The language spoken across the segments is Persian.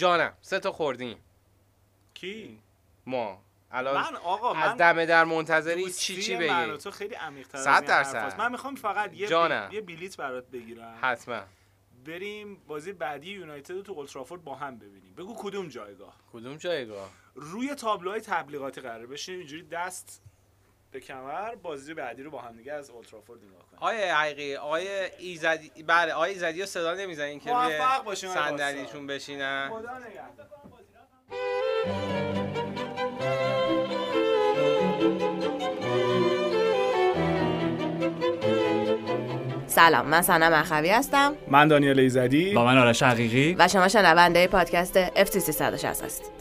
جانم سه تا خوردیم. کی؟ ما. الان من آقا از من دمه در منتظری چی چی من بگی تو خیلی از صد این درصد. حرفاست. من می‌خوام فقط یه جانم. بی- یه بلیت برات بگیرم. حتما. بریم بازی بعدی یونایتد رو تو اولترافورد با هم ببینیم. بگو کدوم جایگاه؟ کدوم جایگاه؟ روی تابلوهای تبلیغاتی قرار بشینیم اینجوری دست به کمر بازی بعدی رو با هم دیگه از اولترافورد نگاه کنیم. آیه حقیقی آیه ایزدی بله آیه ایزدی رو صدا نمی‌زنین که روی موفق باشین آقای صندلیشون بشینن. خدا سلام من سنم اخوی هستم. من دانیال ایزدی. با من آرش حقیقی و شما شنونده پادکست FT 360 هستید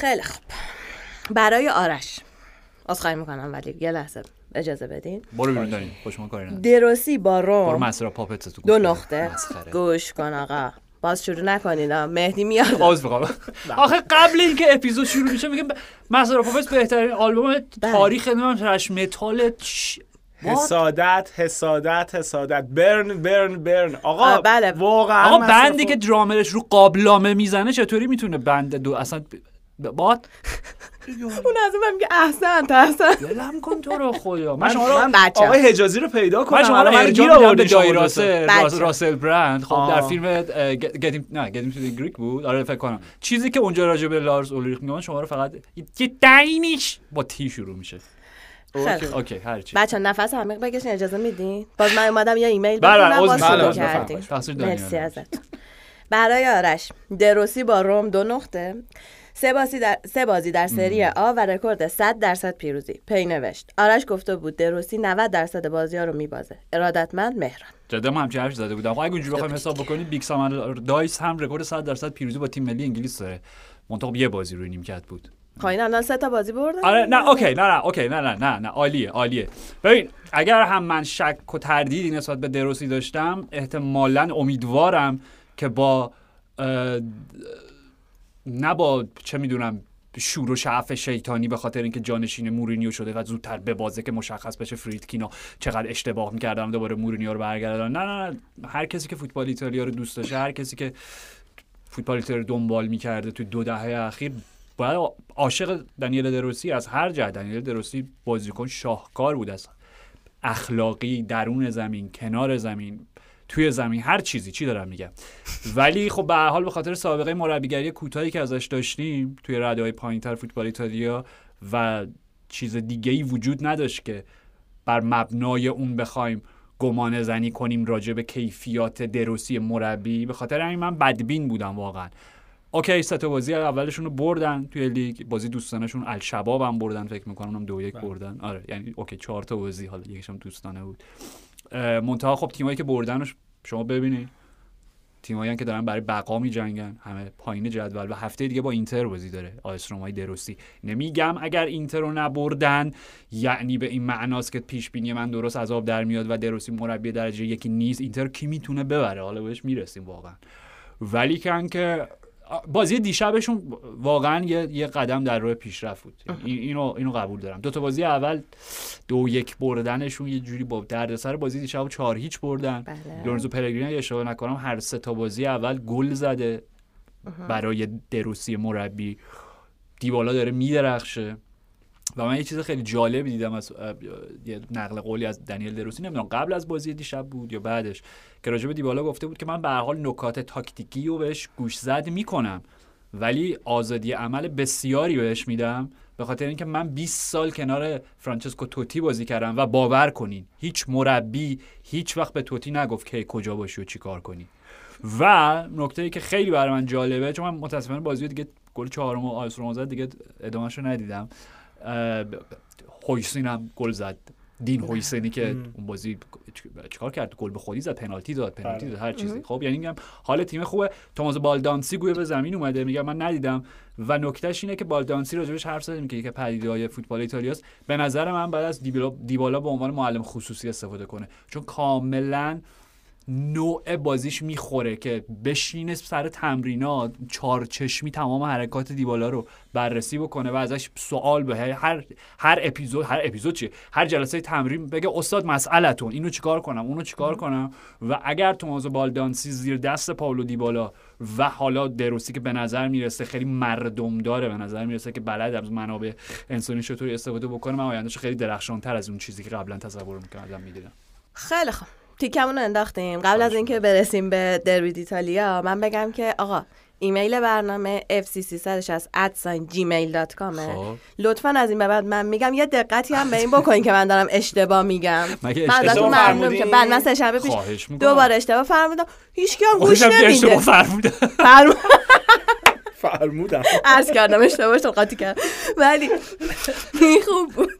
خیلی خوب برای آرش عذرخواهی می‌کنم ولی یه لحظه اجازه بدین برو بیرون داریم خوش ما کاری. دروسی با برو روم مسرا پاپت تو دو. نقطه. گوش کن آقا باز شروع نکنین ها. مهدی میاد باز بخوام آخه قبل اینکه اپیزود شروع میشه میگم مسرا پاپت بهترین آلبوم بله. تاریخ نمی‌دونم ترش متال؟ حسادت حسادت حسادت برن برن برن آقا بله. واقعا آقا بندی که درامرش رو قابلامه می‌زنه چطوری می‌تونه بند دو اصلا ب- باد. اون از اون میگه احسن احسن دلم کن تو رو خدا. من من, شما رو من بچه. آقای حجازی رو پیدا کنم. من شما رو من گیر به شما جای. راسل راسل برند. خب. در فیلم گدیم نه گدیم تو گریک بود. آره فکر کنم. چیزی که اونجا راجع به لارز اولیریخ میگن شما رو فقط یه دینیش با تی شروع میشه. خیلی خوب. اوکی هر چی. بچه نفس عمیق بکشین اجازه میدین؟ باز من اومدم یه ایمیل بله، عذر باز می‌خوام. شروع بله، کردیم. مرسی ازت برای آرش دروسی با روم دو نقطه. سه بازی در, سه بازی در سری آ و رکورد 100 درصد پیروزی. پی نوشت. آرش گفته بود دروسی 90 درصد بازی ها رو میبازه. ارادتمند مهران. جدا ما همچین حرفی زده بودم. خب اگه اونجوری بخوایم حساب بکنیم بیگ سم الردایس هم رکورد 100 درصد پیروزی با تیم ملی انگلیس داره منتها یه بازی روی نیمکت بود. خب این الان سه تا بازی بردن؟ آره نه اوکی نه نه اوکی نه نه نه نه عالیه عالیه. ببین اگر هم من شک و تردیدی نسبت به دروسی داشتم احتمالا امیدوارم که با اه، نه با چه می‌دونم شور و شعف شیطانی به خاطر اینکه جانشین مورینیو شده و زودتر به بازه که مشخص بشه فریدکینا چقدر اشتباه می‌کردم دوباره مورینیو رو برگردن نه نه نه. هر کسی که فوتبال ایتالیا رو دوست داشته هر کسی که فوتبال ایتالیا رو دنبال می‌کرده تو دو دهه اخیر باید عاشق دنیل دروسی از هر جهت. دنیل دروسی بازیکن شاهکار بود از اخلاقی درون زمین کنار زمین. توی زمین. هر چیزی. چی دارم میگم؟ ولی خب به حال به خاطر سابقه مربیگری کوتاهی که ازش داشتیم توی رده های پایینتر فوتبال ایتالیا و چیز دیگه ای وجود نداشت که بر مبنای اون بخوایم گمان زنی کنیم راجع به کیفیات دروسی مربی. به خاطر همین من بدبین بودم واقعا. اوکی سه تا بازی اولشون رو بردن توی لیگ. بازی دوستانشون الشباب هم بردن فکر می‌کنم اونم دو یک بله. بردن. آره یعنی اوکی چهار تا بازی حالا یکیش هم دوستانه بود. منتها خب تیمایی که بردن رو شما ببینید تیمایی که دارن برای بقا میجنگن همه پایین جدول و هفته دیگه با اینتر بازی داره آیس رومای دروسی. نمیگم اگر اینتر رو نبردن یعنی به این معناست که پیش بینی من درست از آب در میاد و دروسی مربی درجه یکی نیست. اینتر کی می‌تونه ببره؟ حالا بهش می‌رسیم واقعا. ولی کن که بازی دیشبشون واقعا یه, یه قدم در راه پیشرفت بود. این- اینو اینو قبول دارم. دو تا بازی اول دو یک بردنشون یه جوری با دردسر بازی دیشب چهار هیچ بردن. بله. لورنزو پلگرینی اشتباه نکنم هر سه تا بازی اول گل زده. برای دروسی مربی. دیبالا داره میدرخشه. و من یه چیز خیلی جالبی دیدم از یه نقل قولی از دنیل دروسی نمی‌دونم قبل از بازی دیشب بود یا بعدش که راجع به دیبالا گفته بود که من به هر حال نکات تاکتیکی رو بهش گوش زد می‌کنم ولی آزادی عمل بسیاری بهش میدم به خاطر اینکه من 20 سال کنار فرانچسکو توتی بازی کردم و باور کنین هیچ مربی هیچ وقت به توتی نگفت که کجا باشی و چی کار کنی. و نکته ای که خیلی برای من جالبه چون من متاسفانه بازی دیگه گل چهارم و آیس دیگه ادامهش ندیدم. هویسین هم گل زد. دین هویسینی که اون بازی چیکار کرد؟ گل به خودی زد پنالتی داد پنالتی داد هر چیزی. خب یعنی میگم حال تیم خوبه. توماس بالدانسی گویا به زمین اومده. میگم من ندیدم. و نکتهش اینه که بالدانسی راجبش حرف زدیم که یک پدیده های فوتبال ایتالیاست. به نظر من بعد از دیبالا, دیبالا به عنوان معلم خصوصی استفاده کنه. چون کاملا نوع بازیش می‌خوره که بشینه سر تمرینات چارچشمی تمام حرکات دیبالا رو بررسی بکنه و ازش سوال به هر هر اپیزود هر اپیزود چیه هر جلسه تمرین بگه استاد مسئلتون اینو چیکار کنم اونو چیکار کنم؟ و اگر تومازو بالدانسی زیر دست پاولو دیبالا و حالا دروسی که به نظر می‌رسه خیلی مردم داره به نظر می‌رسه که بلد از منابع انسانی چطوری استفاده بکنه من آیندهش خیلی درخشان تر از اون چیزی که قبلا تصور می‌کردم می‌دیدم. خیلی خوب. تیکمون رو انداختیم. قبل از اینکه برسیم به دروی ایتالیا من بگم که آقا ایمیل برنامه fc360 خب. لطفا از این به بعد من میگم یه دقتی هم به این بکنین که من دارم اشتباه میگم. مگه من ازتون اشتباه ممنونم؟ که بعد من سه شنبه پیش دوباره اشتباه فرمودم. هیچ هم گوش نمیده فرمودم فرمود فرمودم. عرض کردم اشتباه شد قاطی کردم. ولی این خوب بود.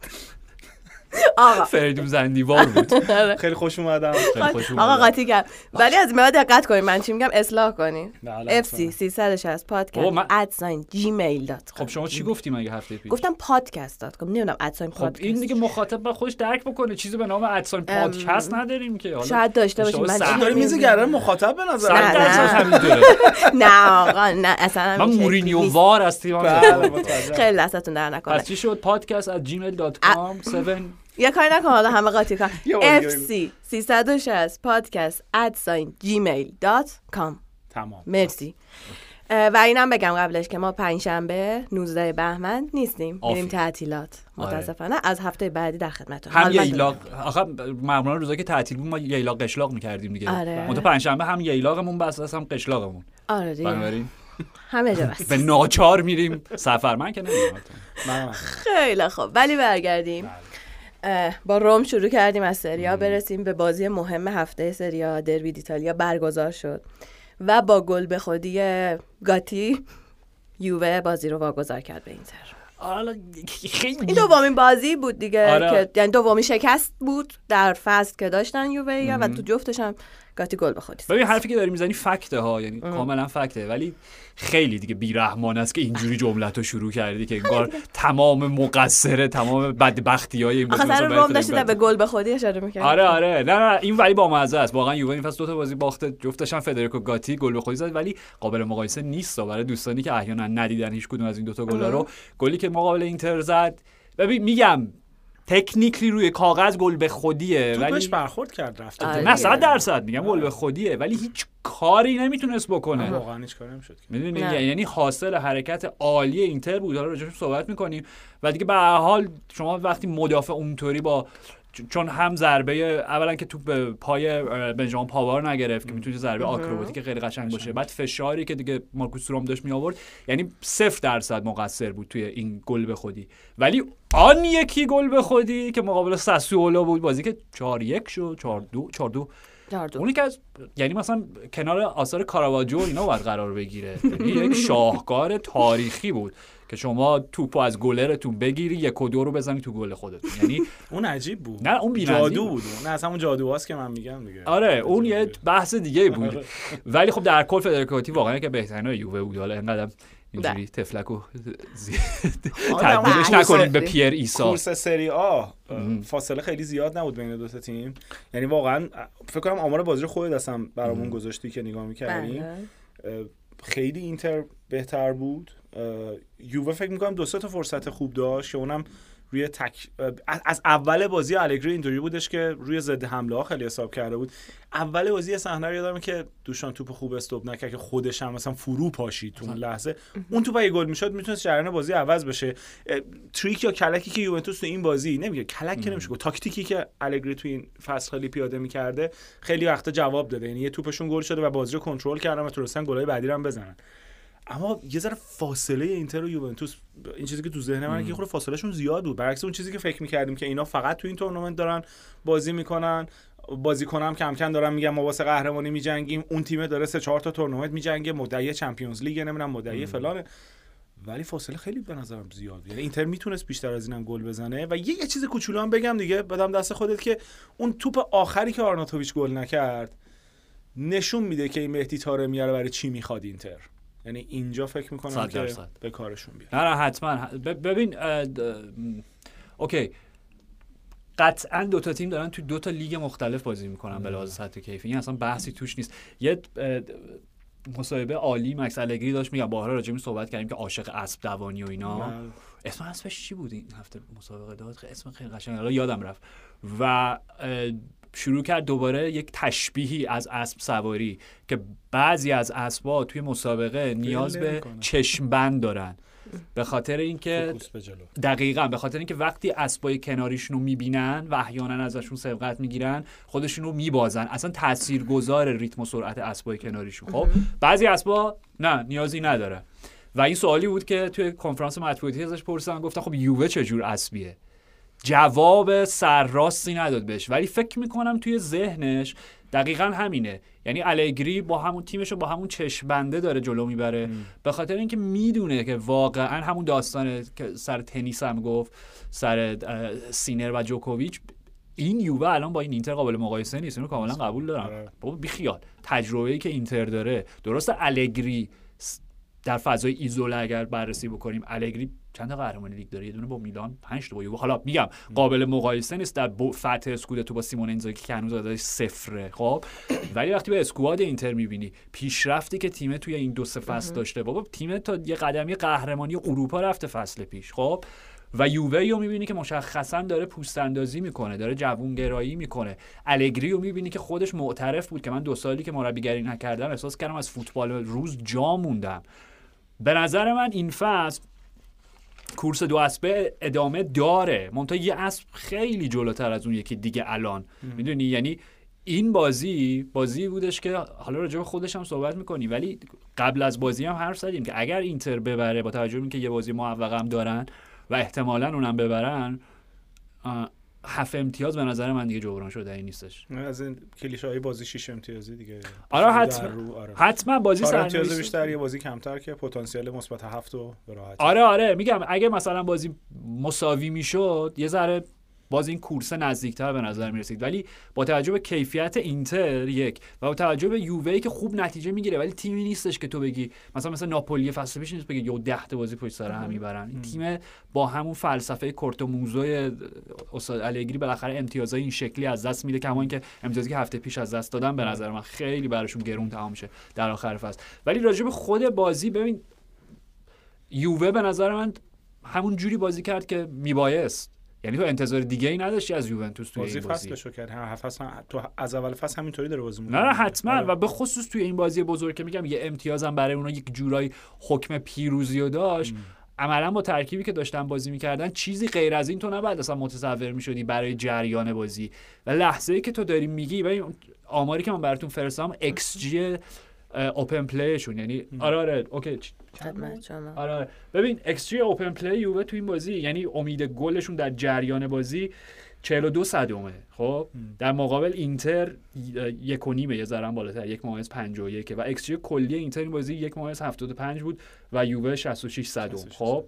آقا. فریدون زندیوار بود. خیلی خوش اومدم. خیلی خوش اومد. آقا قاطی کرد. ولی از بعد دقت کنین من چی میگم؟ اصلاح کنین. بله، FC 360 بابا، پادکست ادساین جیمیل دات خب شما چی گفتی مگه هفته پیش؟ گفتم پادکست دات کام. نمی‌دونم ادساین خب این پادکست. دیگه مخاطب با خودش درک بکنه. چیزی به نام ادسان پادکست نداریم که. حالا شاید داشته باشیم. من اشتباه چی داری میزی نمی‌دونم. گردن مخاطب به نظر نه، آقا نه اصلا من مورینیو. وار از تیم بله،. خیلی دستتون در نکنه. پس چی شد؟ پادکست at gmail.com 7 یه کاری نکن حالا همه قاطی کن. FC 360 پادکست ادساین جیمیل دات کام. تمام. مرسی. و اینم بگم قبلش که ما پنجشنبه 19 بهمن نیستیم. میریم. تعطیلات. آره. متاسفانه از هفته بعدی در خدمتتون. هم ییلاق آخه معمولا روزایی که تعطیل بود ما ییلاق قشلاق می‌کردیم دیگه. آره. منتها پنجشنبه هم ییلاقمون بس هم قشلاقمون. آره دیگه. بنابراین. همه جا بس. به ناچار میریم. سفر. من که نمی‌دونم خیلی خوب. ولی برگردیم. اه، با روم شروع کردیم از سریا برسیم به بازی مهم هفته سریا دروی ایتالیا برگزار شد و با گل به خودی گاتی یووه بازی رو واگذار کرد به اینتر. حالا خیلی این دومین بازی بود دیگه آره. که یعنی دومین شکست بود در فصل که داشتن یووه و تو جفتش هم گاتی گل زد. ببین حرفی که داری می‌زنی فکته ها یعنی کاملا فکته. ولی خیلی دیگه بیرحمان است که اینجوری جملت رو شروع کردی که انگار تمام مقصره تمام بدبختی های این بازی داشتی فلان به گل به خودی اشاره می‌کرد آره آره. نه نه این ولی با مزه است. واقعا یووه این فصل دو تا بازی باخته جفتش هم فدریکو گاتی گل به خودی زد ولی قابل مقایسه نیست. برای دوستانی که احیانا ندیدن هیچ کدوم از این دوتا گلا رو. گلی که مقابل اینتر زد. ببین میگم تکنیکلی روی کاغذ گل به خودیه توپش ولی برخورد کرد رفت آره. نه صد درصد میگم گل به خودیه ولی هیچ کاری نمی‌تونست بکنه. واقعا هیچ کاری نمی‌شد می‌دونی. یعنی حاصل حرکت عالی اینتر بود. حالا راجعش صحبت می‌کنیم. و دیگه به هر حال شما وقتی مدافع اونطوری با چون هم ضربه اولا که توپ به پای بنجامین پاوار نگرفت که می‌تونه ضربه آکروباتیک خیلی قشنگ باشه. بعد فشاری که دیگه مارکوس روم داشت می آورد یعنی صفر درصد مقصر بود توی این گل به خودی. ولی آن یکی گل به خودی که مقابل ساسولو بود بازی که 4 1 شد 4 2 4 2 جاردو. اونی که از یعنی مثلا کنار آثار کاراواجو اینا باید قرار بگیره. یعنی یک شاهکار تاریخی بود. که شما توپو از گلرتون بگیری یک و دو رو بزنی تو گل خودتون. یعنی اون عجیب بود. نه، اون جادو بود. اون نه اصلا اون جادوهاست که من میگم دیگه. آره اون یه بحث دیگه بود. ولی خب در کل فدرکاتی واقعا که بهترین یووه بود. حالا اینقدر اینجوری تفلک و زی- آره، تبدیلش نکنیم به پیر ایسا. کورس سری آ. فاصله خیلی زیاد نبود بین دو تا تیم. یعنی واقعا فکر کنم آمار بازی خودت اصلا برامون گذاشتی که نگاه می‌کردیم بله. خیلی اینتر بهتر بود. یووه فکر می‌کنم دو سه تا فرصت خوب داشت که اونم روی تک از اول بازی الگری اینطوری بودش که روی ضد حمله ها خیلی حساب کرده بود. اول بازی صحنه رو یادمه که دوشان توپ خوب استوب نکرد که خودش هم مثلا فرو پاشید تو اون لحظه. اون توپ اگه گل می‌شد می‌تونست جریان بازی عوض بشه. trick یا کلکی که یوونتوس تو این بازی نمیگه کلک که نمیشه. تاکتیکی که الگری تو این فصل خیلی پیاده می‌کرده خیلی وقتا جواب داده. یعنی یه توپشون گل شده و بازی رو کنترل کردن و تونستن گلای بعدی رو هم بزنن. اما یه ذره فاصله اینتر و یوونتوس این چیزی که تو ذهن من که خود فاصلهشون زیاد بود. برعکس اون چیزی که فکر می‌کردیم که اینا فقط تو این تورنمنت دارن بازی می‌کنن بازیکنام کم کم دارن میگن ما واسه قهرمانی میجنگیم اون تیم داره سه چهار تا تورنمنت میجنگه مدعی Champions League نمی‌دونم مدعی فلانه. ولی فاصله خیلی به نظرم زیاد. یعنی اینتر می‌تونست بیشتر از اینم گل بزنه و یه, یه چیز کوچولو هم بگم دیگه بدم دست خودت که اون توپ آخری که آرناتوویچ گل نکرد نشون میده که این مهدی طارمی رو میاره برای چی می‌خواد اینتر. یعنی اینجا فکر می‌کنم صد که. به کارشون بیاد. نه نه حتما. ببین اوکی. قطعا دو تا تیم دارن تو دو تا لیگ مختلف بازی می‌کنن به لحاظ سطح کیفی. این اصلا بحثی توش نیست. یه مصاحبه عالی مکس الگری داشت میگم به این صحبت کردیم که عاشق اسب دوانی و اینا. من- اسم اسمش چی بود؟ این هفته مسابقه داد؟ خیلی اسم خیلی قشنگ. حالا یادم رفت. و شروع کرد دوباره یک تشبیهی از اسب سواری که بعضی از اسبا توی مسابقه نیاز به نمی‌کنه. چشمبند دارن. به خاطر اینکه دقیقا به خاطر اینکه وقتی اسبای کناریشون رو می‌بینن و احیانا ازشون سبقت می‌گیرن خودشون رو میبازن. اصلا تاثیرگذار ریتم و سرعت اسبای کناریشون. خب بعضی اسبا نه نیازی نداره. و این سوالی بود که توی کنفرانس مطبوعاتی ازش پرسیدن گفتن خب یووه چه جور اسبیه؟ جواب سرراستی نداد بهش. ولی فکر می‌کنم توی ذهنش دقیقا همینه. یعنی الگری با همون تیمش رو با همون چشمبنده داره جلو می‌بره. به خاطر اینکه می‌دونه که واقعا همون داستان که سر تنیس هم گفت سر سینر و جوکوویچ این یووه الان با این اینتر قابل مقایسه نیست. اینو کاملا قبول دارم. آره. بابا بیخیال. تجربه‌ای که اینتر داره. درست الگری در فضای ایزوله اگر بررسی بکنیم الگری چند تا قهرمانی لیگ داره؟ یه دونه با میلان 5 تا با یووه حالا میگم قابل مقایسه نیست در فتح اسکودتو با سیمون انزاگی که هنوز عددش صفره خب؟ ولی وقتی به اسکواد اینتر می‌بینی پیشرفتی که تیم توی این دو سه فصل داشته بابا تیم تا یه قدمی قهرمانی اروپا رفته فصل پیش خب؟ و یووه رو می‌بینی که مشخصا داره پوست اندازی می‌کنه داره جوونگرایی می‌کنه. الگری رو می‌بینی که خودش معترف بود که من دو سالی که مربیگری نکردم احساس کردم از فوتبال روز جا موندم. به نظر من این فصل کورس دو اسبه ادامه داره. منتها یه اسب خیلی جلوتر از اون یکی دیگه الان. می‌دونی؟ یعنی این بازی بازی بودش که حالا راجع به خودش هم صحبت می‌کنی ولی قبل از بازی هم حرف زدیم که اگر اینتر ببره با توجه به اینکه یه بازی معوقه هم دارن و احتمالا اونم ببرن هفت امتیاز به نظر من دیگه جبران شده این نیستش. از این کلیشه های بازی 6 امتیازی دیگه. آره حتما رو، آره. حتما بازی چهار امتیاز بیشتر یه بازی کمتر که پتانسیل مثبت هفت و به راحتی. آره آره میگم اگه مثلا بازی مساوی می‌شد یه ذره باز این کورس نزدیکتر به نظر می‌رسید. ولی با توجه به کیفیت اینتر یک و با توجه به یووه که خوب نتیجه می‌گیره ولی تیمی نیستش که تو بگی مثلا مثلا ناپولی فصل پیش نیست بگی یه ده تا بازی پشت سر هم می‌برن. این تیم با همون فلسفه کورتو موزوی استاد الگری بالاخره امتیازهای این شکلی از دست میده کما اینکه امتیازی که هفته پیش از دست دادن به نظر من خیلی براشون گرون تمام شه در آخر فصل. ولی راجع به خود بازی ببین یووه به نظر من همون جوری بازی کرد که میبایست. یعنی تو انتظار دیگه ای نداشتی از یوونتوس توی بازی این بازی فصلشو کرد. هم تو از اول فصل همینطوری داره بازی نه می‌کنه. نه حتما. آره. و به خصوص توی این بازی بزرگ که میگم یه امتیازم برای اونا یک جورایی حکم پیروزی رو داشت. عملا با ترکیبی که داشتن بازی می‌کردن چیزی غیر از این تو نباید اصلا متصور می‌شدی برای جریان بازی. و لحظه ای که تو داری میگی ببین آماری که من براتون فرستادم xG open play شون یعنی آره آره اوکی خدمت آره آره. ببین xG open play یووه تو این بازی یعنی امید گلشون در جریان بازی 42 صدمه. خب در مقابل اینتر یک و نیمه یه ذره بالاتر یک ممیز 51 و ایکس جی کلی اینتر این بازی یک ممیز 75 بود و یووه 66 صدم. 66 خب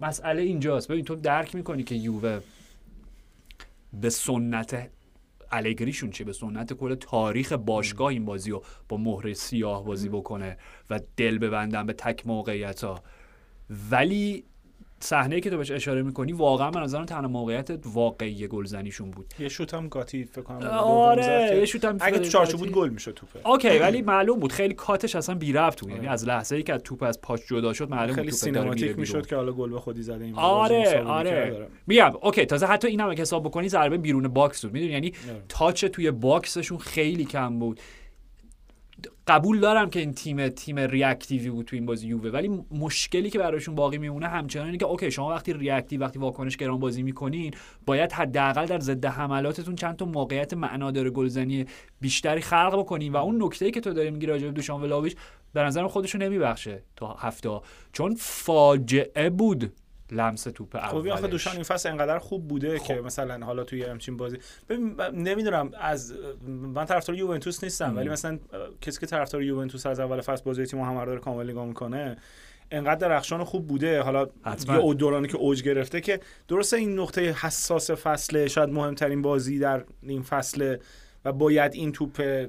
مسئله اینجاست. ببین تو درک می‌کنی که یووه به سنت الگریشون چه؟ به سنت کل تاریخ باشگاه این بازی رو با مهر سیاه بازی بکنه و دل ببندن به تک موقعیت ها ولی صحنه که تو بهش اشاره می‌کنی واقعا به نظرم تنها موقعیت واقعی گلزنیشون بود یه شوت هم گاتی فکر کنم آره، که یه شوت هم اگه تو چارچوب. بود گل می‌شد توپه اوکی ولی معلوم بود خیلی کاتش اصلا بی ربط بود یعنی آره. از لحظه ای که از توپ از پاش جدا شد معلوم خیلی توپ سینماتیک. می‌شد که حالا گل به خودی زده این آره آره. میگم اوکی تازه حتی اینم اگه حساب بکنی ضربه بیرون باکس بود می‌دونی یعنی آره. تاچ توی باکسشون خیلی کم بود قبول دارم که این تیم تیم reactive ی بود تو این بازی یووه ولی مشکلی که براشون باقی میمونه همچنان اینه که اوکی شما وقتی reactive وقتی واکنش گران بازی می‌کنین باید حداقل در ضد حملاتتون چند تا موقعیت معنادار گلزنی بیشتری خلق بکنین و اون نکته که تو داری میگی راجع به دوشان ولاویچ به نظرم خودشو نمیبخشه تا هفته چون فاجعه بود. لمس توپ خب آخه اولش دوشان این فصل انقدر خوب بوده خب. که مثلا حالا توی همچین بازی ببین نمی‌دونم از من طرفدار یوونتوس نیستم ولی مثلا کسی که طرفدار یوونتوس از اول فصل بازی تیم محمد داره کامل نگاه می‌کنه انقدر درخشان خوب بوده حالا حتما. یه دورانی که اوج گرفته که درسته این نقطه حساس فصله شاید مهمترین بازی در این فصل و باید این توپ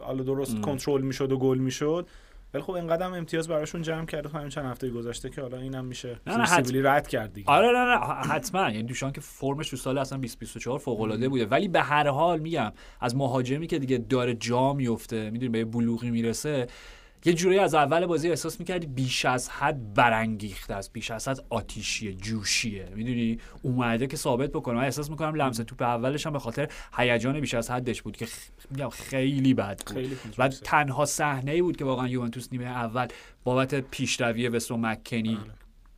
حالا درست ام. کنترل می‌شد و گل می‌شد ولی خب اینقدر هم امتیاز براشون جمع کرده تو همین چند هفته گذشته که حالا اینم میشه نه، نه، حت- رد کرد دیگه. آره نه نه حتما. یعنی دوشان که فرمش تو سال اصلا 2024 فوق العاده بوده. ولی به هر حال میگم از مهاجمی که دیگه داره جا میفته می‌دونی به بلوغی می‌رسه یه جوری از اول بازی احساس می‌کردی بیش از حد برانگیخته است بیش از حد آتیشیه جوشیه. می‌دونی؟ اومده که ثابت بکنه. من احساس می‌کنم لمس توپ اولش هم به خاطر هیجان بیش از حدش بود که میگم خیلی بد بود. خیلی و تنها صحنه ای بود که واقعا یوونتوس نیمه اول بابت پیشروی وسو مکنی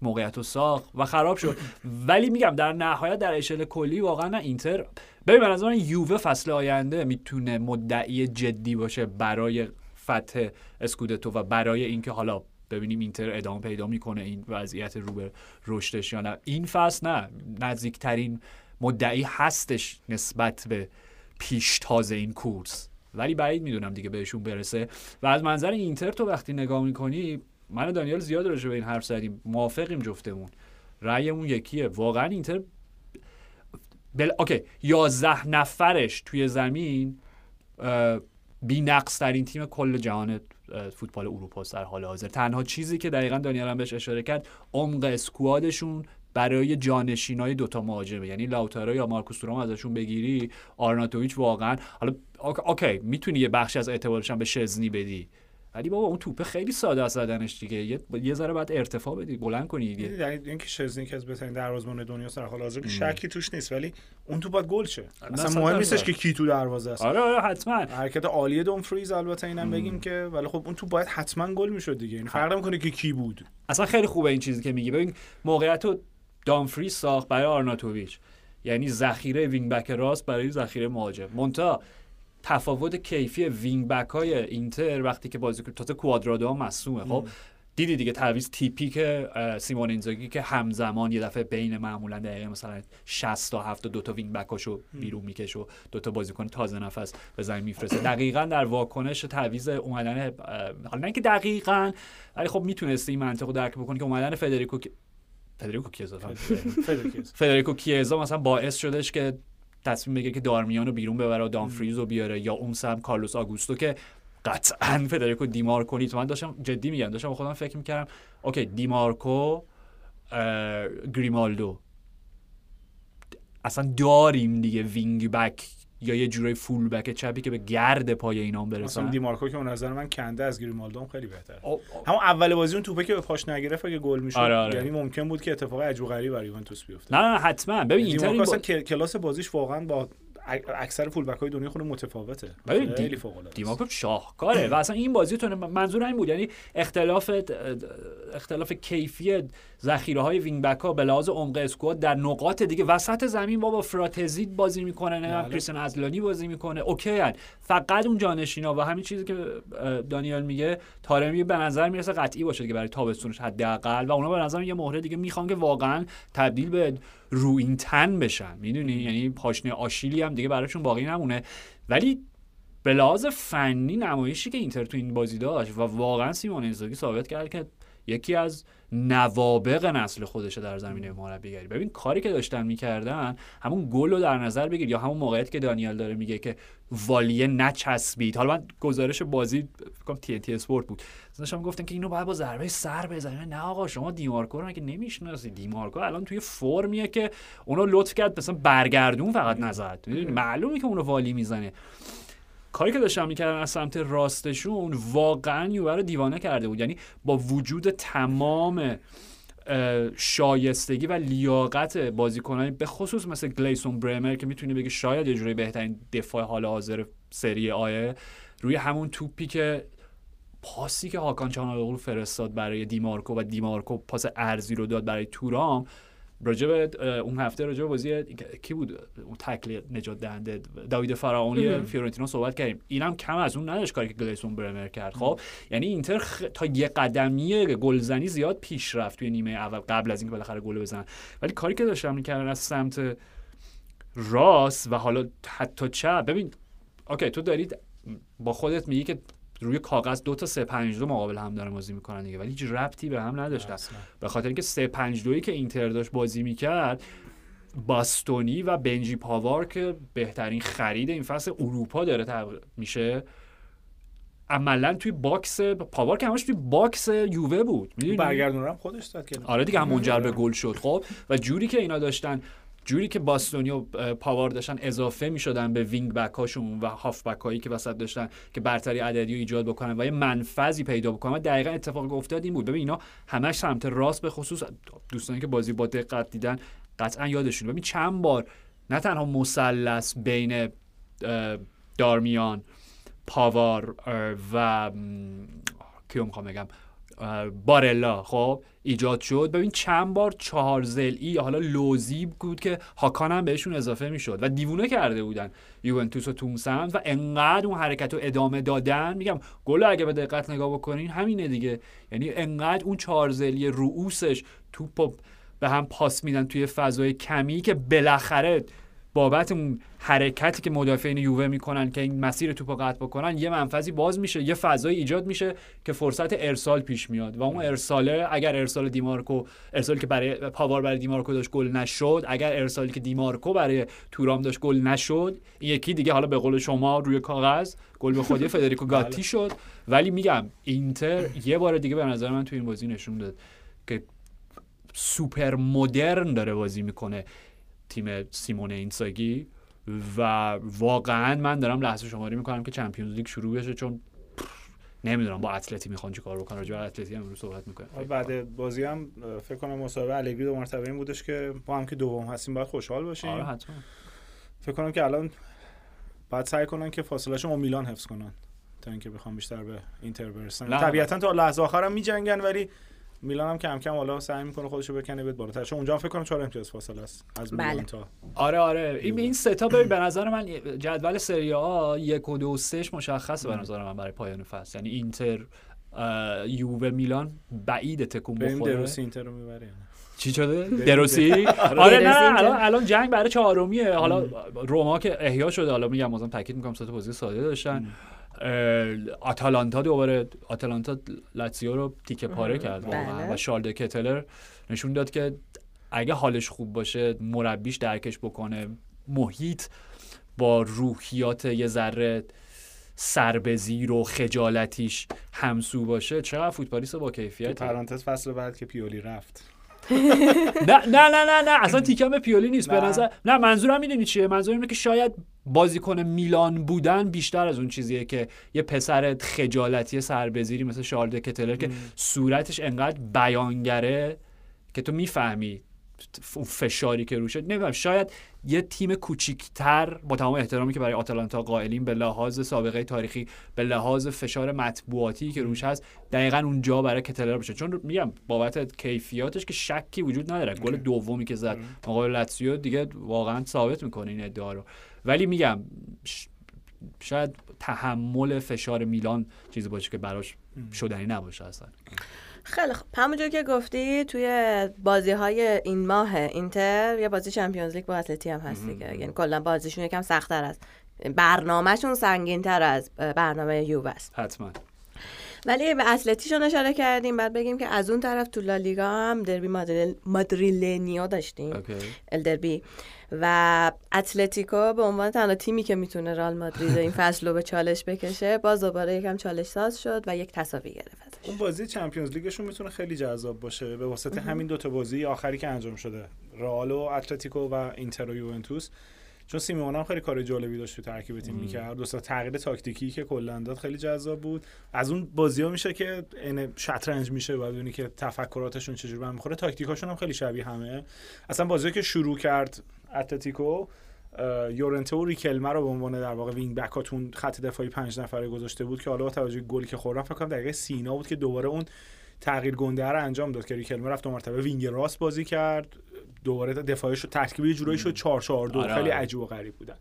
موقعیت رو ساخت و خراب شد. ولی میگم در نهایت در اشل کلی واقعا نه اینتر ببین به نظر من یووه فصل آینده می‌تونه مدعی جدی باشه برای فتح اسکودتو و برای اینکه حالا ببینیم اینتر ادامه پیدا می‌کنه این وضعیت رو به رشدش یا نه. این فصل نه نزدیکترین مدعی هستش نسبت به پیشتاز این کورس. ولی بعید می‌دونم دیگه بهشون برسه. و از منظر اینتر تو وقتی نگاه می‌کنی من و دانیال زیاد راجع به این حرف زدیم. موافقیم جفتمون. رأیمون یکیه. واقعا اینتر بل... اوکی یازده نفرش توی زمین بی نقص ترین تیم کل جهان فوتبال اروپا در حال حاضر. تنها چیزی که دقیقا دانیال هم بهش اشاره کرد عمق squad شون برای جانشینای دوتا مهاجمه. یعنی لاوتارو یا مارکوس تورام ازشون بگیری آرناتوویچ واقعا حالا اوک- اوکی می‌تونی یه بخشی از اعتبارش هم به شزنی بدی. ولی بابا اون توپه خیلی ساده است زدنش دیگه. یه, یه ذره باید ارتفاع بدی بلند کنی دیگه. یعنی اینکه شزنی که از بهترین دروازه‌بان دنیا در حال حاضر شکی توش نیست ولی اون تو باید گل شه. اصلا مهم نیستش. که کی تو دروازه است. آره آره حتما. حرکت عالی دومفریز البته اینم بگیم که ولی خب اون تو باید حتما گل می‌شد دیگه. این فرق نمی‌کنه که کی بود. اصلا خیلی خوبه این چیزی که میگی. ببین موقعیت رو دامفریز ساخت برای آرناتوویچ. یعنی ذخیره wing back راست برای ذخیره مهاجم. منتها تفاوت کیفی wing back های اینتر وقتی که بازی تازه کوادرادو مصدومه خب دیدی دیگه تعویض تیپیک سیمون اینزاگی که همزمان یه دفعه بین معمولا دقیقه مثلا 60 تا 70 دو تا wing back اشو بیرون می‌کشه و دو تا بازیکن تازه نفس به زمین میفرسته. دقیقا در واکنش تعویض اومدن حالا نه اینکه دقیقا ولی خب می‌تونستی این منطق رو درک بکنی که اومدن فدریکو فدریکو کیزا فدریکو کیزا مثلا باعث شدش که تصمیم بگیره که دارمیان رو بیرون ببره و دامفریز رو بیاره یا اون سم کارلوس آگوستو که قطعا فدریکو دیمار کنید من داشتم جدی میگم داشتم خودم فکر می‌کردم اوکی دیمارکو گریمالدو. اصلا داریم دیگه وینگ بک یا یه جورای فول بک چپی که به گرد پای اینام مثلا برسن. دیمارکو که اون نظر من کنده از گریمالدو هم خیلی بهتره. او- همون اول بازی اون توپه که به پاش نگرفت اگه گل می‌شد آره، آره. یعنی ممکن بود که اتفاق عجیب و غریبی برای یوونتوس بیفته. نه نه حتما. ببین اینتر دیمارکو این با... کلاس بازیش واقعا با اکثر full back های دنیا خود متفاوته. خیلی فوق العاده دیمارکو شاهکاره و اصلا این بازی تو منظور این بود یعنی اختلاف اختلاف کیفی ذخیره های wing back ها به لحاظ عمق squad در نقاط دیگه وسط زمین با با فراتزی بازی می‌کنه نه؟ بله. کریستیان ازلانی بازی می‌کنه. اوکی هن. فقط اون جانشینا و همین چیزی که دانیال میگه تارمی به نظر می‌رسه قطعی باشه که برای تابستونش حداقل و اونا به نظر یه مهره دیگه می‌خوان که واقعا تبدیل به رو این تن بشن. می‌دونی؟ یعنی پاشنه آشیلی هم دیگه براشون باقی نمونه. ولی به لحاظ فنی نمایشی که اینتر تو این بازی داشت و واقعا سیمون اینزاگی ثابت کرد که یکی از نوابق نسل خودشه در زمینه مربیگری ببین کاری که داشتن می‌کردن همون گل رو در نظر بگیر یا همون موقعیت که دانیال داره میگه که والیه نچسبید. حالا من گزارش بازی فکر تی تی اسپورت بود. داشتم گفتن که اینو باید با ضربه سر بزنه نه آقا شما دیمارکو رو که نمی‌شناسی؟ دیمارکو الان توی فرمیه که اونو لطف کرد مثلا برگردون فقط نزد معلومه که اونو والی می‌زنه. کاری که داشتن می‌کردن از سمت راستشون واقعا یووه رو دیوانه کرده بود. یعنی با وجود تمام شایستگی و لیاقت بازیکنانی به خصوص مثل گلیسون برمر که می‌تونی بگی شاید یه جوری بهترین دفاع حال حاضر سری آیه روی همون توپی که پاسی که هاکان چانالوغلو فرستاد برای دیمارکو و دیمارکو پاس ارزی رو داد برای تورام اه، اون هفته راجع به بازی کی بود؟ اون تکل نجات دهنده داوید فراونی فیورنتینا صحبت کردیم. اینم کم از اون نداشت کاری که گلیسون برمر کرد. خب یعنی اینتر خ... تا یه قدمی گلزنی زیاد پیش رفت توی نیمه اول قبل از اینکه بالاخره گل بزنن. ولی کاری که داشتم می‌کردن از سمت راست و حالا حتی چپ ببین اوکی تو دارید با خودت میگی که روی کاغذ دو تا 3 5 2 مقابل هم دارن بازی می‌کنن دیگه. ولی هیچ ربطی به هم نداشتن. به خاطر اینکه 3 5 2 که اینتر داشت بازی می‌کرد باستونی و بنجی پاوار که بهترین خرید این فصل اروپا داره تب... میشه عملا توی box پاوار که همش توی box یووه بود. می‌دونی؟ برگردون هم خودش داد که. آره دیگه هم منجر به گل شد. خب و جوری که اینا داشتن جوری که باستونی و پاوار داشتن اضافه می‌شدن به wing back هاشون و هاف بک هایی که وسط داشتن که برتری عددی رو ایجاد بکنن و یه منفذی پیدا بکنن. و دقیقا اتفاقی که افتاد این بود. ببین اینا همش سمت راست به خصوص دوستانی که بازی با دقت دیدن قطعا یادشون. ببین چند بار نه تنها مثلث بین دارمیان پاوار اه، و کیو می‌خوام بگم؟ بارلا. خب ایجاد شد. ببین چند بار چهار زلی حالا لوزی بود که هاکان هم بهشون اضافه می‌شد و دیوونه کرده بودن یوونتوس و تون سمت و انقدر اون حرکت رو ادامه دادن. میگم گل اگه به دقت نگاه بکنین همینه دیگه. یعنی انقدر اون چهار زلی رؤوسش توپ به هم پاس میدن توی فضای کمی که بالاخره بابت اون حرکتی که مدافعین یووه می‌کنن که این مسیر توپ رو قطع بکنن یه منفذی باز میشه یه فضای ایجاد میشه که فرصت ارسال پیش میاد. و اون ارساله اگر ارسال دیمارکو ارسالی که برای پاوار برای دیمارکو داشت گل نشد اگر ارسالی که دیمارکو برای تورام داشت گل نشد یکی دیگه حالا به قول شما روی کاغذ گل به خودی فدریکو گاتی شد. ولی میگم اینتر یه بار دیگه به نظر من تو این بازی نشون داد که سوپر مدرن داره بازی می‌کنه. تیم سیمون اینزاگی و واقعا من دارم لحظه شماری می‌کنم که چمپیونز لیگ شروع بشه چون نمی‌دونم با اتلتی می‌خوان چیکار بکنن. راجع به اتلتی هم امروز صحبت می‌کنم آره، بعد بازی هم فکر کنم مصاحبه الگری دو مرتبه این بودش که ما هم که دوم هستیم باید خوشحال باشیم. آره حتما. فکر کنم که الان باید سعی کنن که فاصلهشون با میلان حفظ کنن تا اینکه بخوام بیشتر به اینتر برسن. طبیعتا تا لحظه آخر هم میجنگن ولی میلان هم کم کم حالا سعی می‌کنه خودشو بکنه بیاد بالاتر. چون اونجا هم فکر کنم 4 امتیاز فاصله است. از میلان بله. تا. آره آره. این این سه تا ببین به نظر من جدول سری آ یک و دو و سهش مشخصه به نظر من برای پایان فصل. یعنی اینتر یووه میلان بعید تکون بریم بخوره. دروسی اینتر رو می‌بره چی شده؟ دروسی؟ آره نه. الان الان جنگ برای چهارمیه. حالا روما که احیا شده. حالا میگم بازم تاکید می‌کنم سه تا بازی ساده داشتن. آتالانتا دوباره آتالانتا لاتزیو رو تیکه پاره کرد واقعا بله. و شالده کتلر نشون داد که اگه حالش خوب باشه مربیش درکش بکنه. محیط با روحیات یه ذره سربزیر و خجالتیش همسو باشه چقدر فوتبالیست با تو کیفیت پرانتز فصل بعد که پیولی رفت. نه نه نه نه نه اصلا تیکم به پیولی نیست به. نظر نه منظورم می‌دونی چیه منظورم اینه که شاید بازیکن میلان بودن بیشتر از اون چیزیه که یه پسر خجالتی سربزیری مثل شارلد کتلر که صورتش انقدر بیانگره که تو می‌فهمی اون فشاری که روشه نمی‌دونم شاید یه تیم کوچیکتر با تمام احترامی که برای آتالانتا قائلیم به لحاظ سابقه تاریخی به لحاظ فشار مطبوعاتی که روش هست دقیقا اونجا برای کتلر باشه. چون میگم بابت کیفیاتش که شکی وجود نداره. گل دومی که زد مقابل لاتزیو دیگه واقعا ثابت می‌کنه این ادعا رو. ولی میگم شاید تحمل فشار میلان چیزی باشه که براش شدنی نباشه اصلا. خیلی خب. همونجور که گفتی توی بازی های این ماه اینتر یه بازی چمپیونز لیگ با اتلتی هم هست دیگه. یعنی کلا بازیشون یکم سختتر است. برنامهشون سنگین تر از برنامه یووه است. حتما. ولی به اتلتیشون اشاره کردیم. بعد بگیم که از اون طرف تو لالیگا هم دربی مادریل... مادریلنیا داشتیم. اوکی. الدربی و اتلتیکو به عنوان تنها تیمی که می‌تونه رال مادرید این فصل رو به چالش بکشه باز دوباره یکم چالش ساز شد و یک تساوی گرفت. اون بازی چمپیونز لیگشون می‌تونه خیلی جذاب باشه. به واسطه همین دوتا بازی آخری که انجام شده رئال و اتلتیکو و اینتر و یوونتوس. چون سیمون هم خیلی کار جالبی داشت تو ترکیب تیم می‌کرد. دو تغییر تاکتیکی که کلا داد خیلی جذاب بود. از اون بازی ها میشه که این شطرنج میشه و ببینی که تفکراتشون چجوری به هم می‌خوره تاکتیکاشون هم خیلی شبیه همه. اصلا بازی که شروع کرد اتلتیکو یورنته و ریکلمه رو به عنوان در واقع wing back اتون خط دفاعی پنج نفره گذاشته بود که حالا با توجه گلی که خوردن فکر کنم دقیقه سینا بود که دوباره اون تغییر گنده رو انجام داد که ریکلمه رفت دو مرتبه wing راست بازی کرد. دوباره دفاعش رو ترکیبی جورایی شد 4 4 2 آره، خیلی آره. عجیب و غریب بودن.